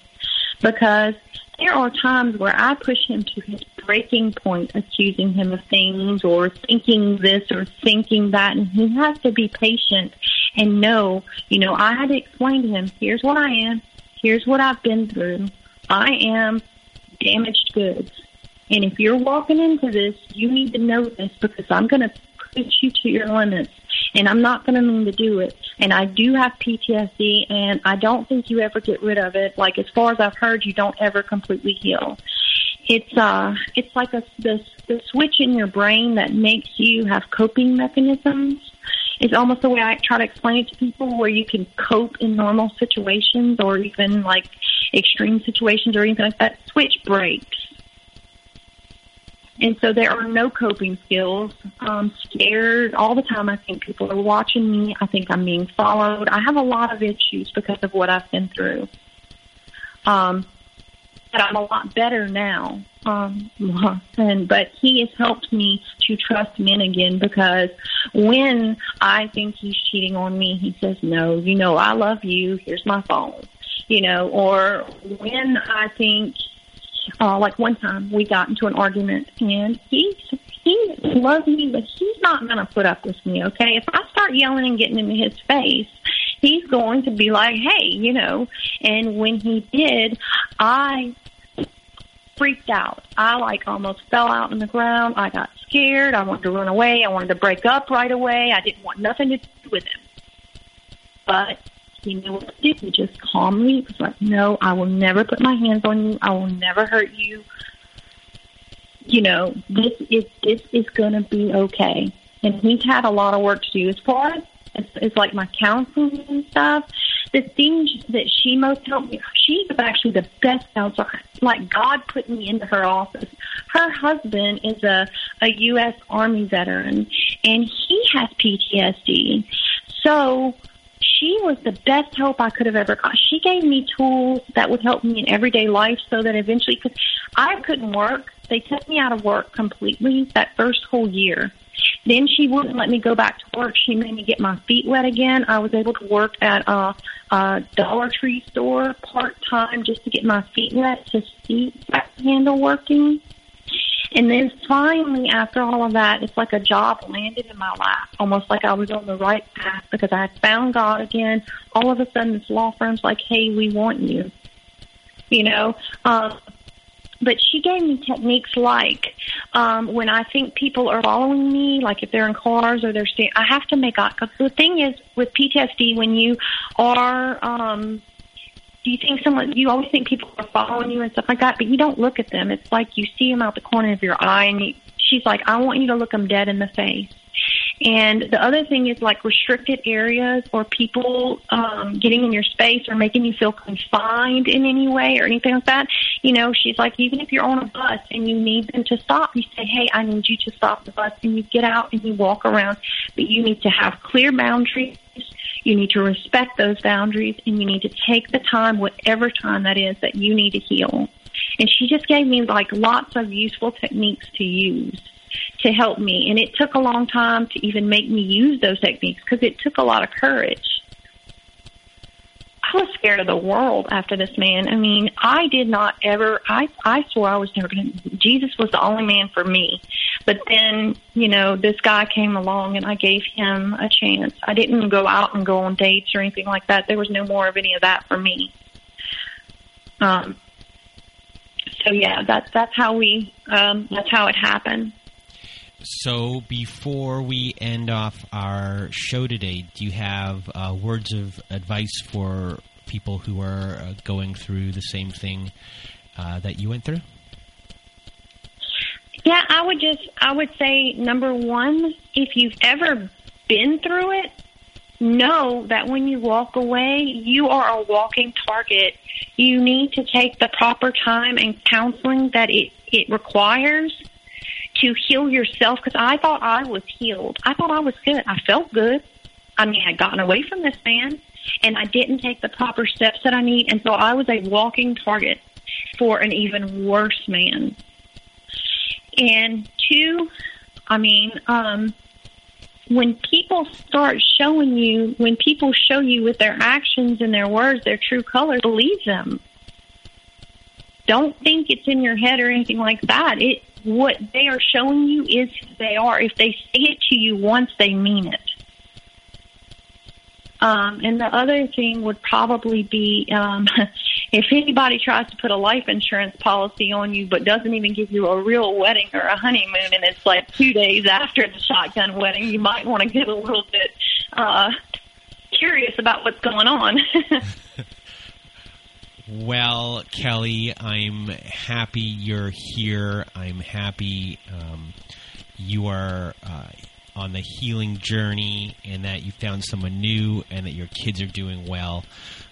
because there are times where I push him to his breaking point, accusing him of things or thinking this or thinking that, and he has to be patient and know, you know, I had to explain to him, here's what I am, here's what I've been through. I am damaged goods. And if you're walking into this, you need to know this because I'm going to push you to your limits and I'm not going to mean to do it. And I do have PTSD, and I don't think you ever get rid of it. Like as far as I've heard, you don't ever completely heal. It's uh, it's like a the the switch in your brain that makes you have coping mechanisms. It's almost the way I try to explain it to people, where you can cope in normal situations or even like extreme situations or anything like that. Switch breaks and so there are no coping skills. I'm scared all the time. I think people are watching me. I think I'm being followed. I have a lot of issues because of what I've been through. Um, but I'm a lot better now. Um, and but he has helped me to trust men again because when I think he's cheating on me, he says, "No, you know I love you. Here's my phone." You know, or when I think uh, like one time we got into an argument and he he loves me, but he's not going to put up with me. Okay, if I start yelling and getting into his face, he's going to be like, "Hey, you know." And when he did, I freaked out. I like almost fell out on the ground. I got scared. I wanted to run away. I wanted to break up right away. I didn't want nothing to do with him. But he knew what to do. He just calmly was like, "No, I will never put my hands on you. I will never hurt you. You know, this is this is to be okay." And he's had a lot of work to do as far as it's, it's like my counseling and stuff. The things that she most helped me, she's actually the best counselor. Like God put me into her office. Her husband is a a U.S. Army veteran, and he has PTSD. So she was the best help I could have ever got. She gave me tools that would help me in everyday life so that eventually, because I couldn't work, they took me out of work completely that first whole year. Then she wouldn't let me go back to work. She made me get my feet wet again. I was able to work at a, a Dollar Tree store part time just to get my feet wet to see that handle working. And then finally, after all of that, it's like a job landed in my lap, almost like I was on the right path because I had found God again. All of a sudden, this law firm's like, hey, we want you. You know, um, but she gave me techniques like um, when I think people are following me, like if they're in cars or they're staying, I have to make eye. Because the thing is, with PTSD, when you are um, do you think someone you always think people are following you and stuff like that but you don't look at them it's like you see them out the corner of your eye and you, she's like i want you to look them dead in the face And the other thing is like restricted areas or people um, getting in your space or making you feel confined in any way or anything like that. You know, she's like, even if you're on a bus and you need them to stop, you say, hey, I need you to stop the bus. And you get out and you walk around. But you need to have clear boundaries. You need to respect those boundaries and you need to take the time, whatever time that is, that you need to heal. And she just gave me like lots of useful techniques to use to help me. And it took a long time to even make me use those techniques because it took a lot of courage. I was scared of the world after this man. I mean, I did not ever. I I swore I was never going to. Jesus was the only man for me. But then, you know, this guy came along and I gave him a chance. I didn't go out and go on dates or anything like that. There was no more of any of that for me. Um. So yeah, that's that's how we. Um, that's how it happened.
So, before we end off our show today, do you have uh, words of advice for people who are uh, going through the same thing uh, that you went through?
Yeah, I would just, I would say number one, if you've ever been through it, know that when you walk away, you are a walking target. You need to take the proper time and counseling that it, it requires to heal yourself because I thought I was healed. I thought I was good. I felt good. I mean, I had gotten away from this man and I didn't take the proper steps that I need. And so I was a walking target for an even worse man. And two, I mean, um, when people start showing you, when people show you with their actions and their words their true colors, believe them. Don't think it's in your head or anything like that. It what they are showing you is who they are. If they say it to you once, they mean it. Um, and the other thing would probably be um, if anybody tries to put a life insurance policy on you but doesn't even give you a real wedding or a honeymoon and it's like two days after the shotgun wedding, you might want to get a little bit uh, curious about what's going on.
Well, Kelly, I'm happy you're here. I'm happy um, you are uh, on the healing journey and that you found someone new and that your kids are doing well.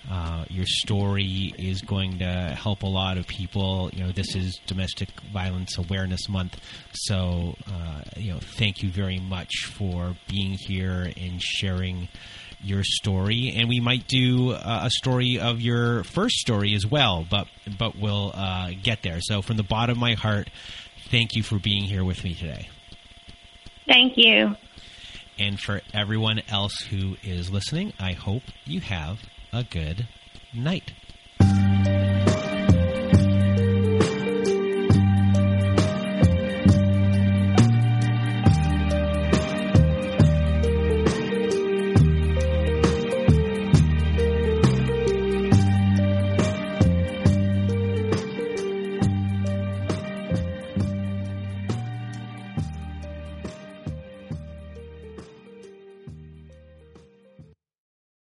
Uh, your story is going to help a lot of people. You know, this is Domestic Violence Awareness Month, so uh, you know, thank you very much for being here and sharing your story, and we might do uh, a story of your first story as well. But but we'll uh, get there. So from the bottom of my heart, thank you for being here with me today.
Thank you.
And for everyone else who is listening, I hope you have a good night.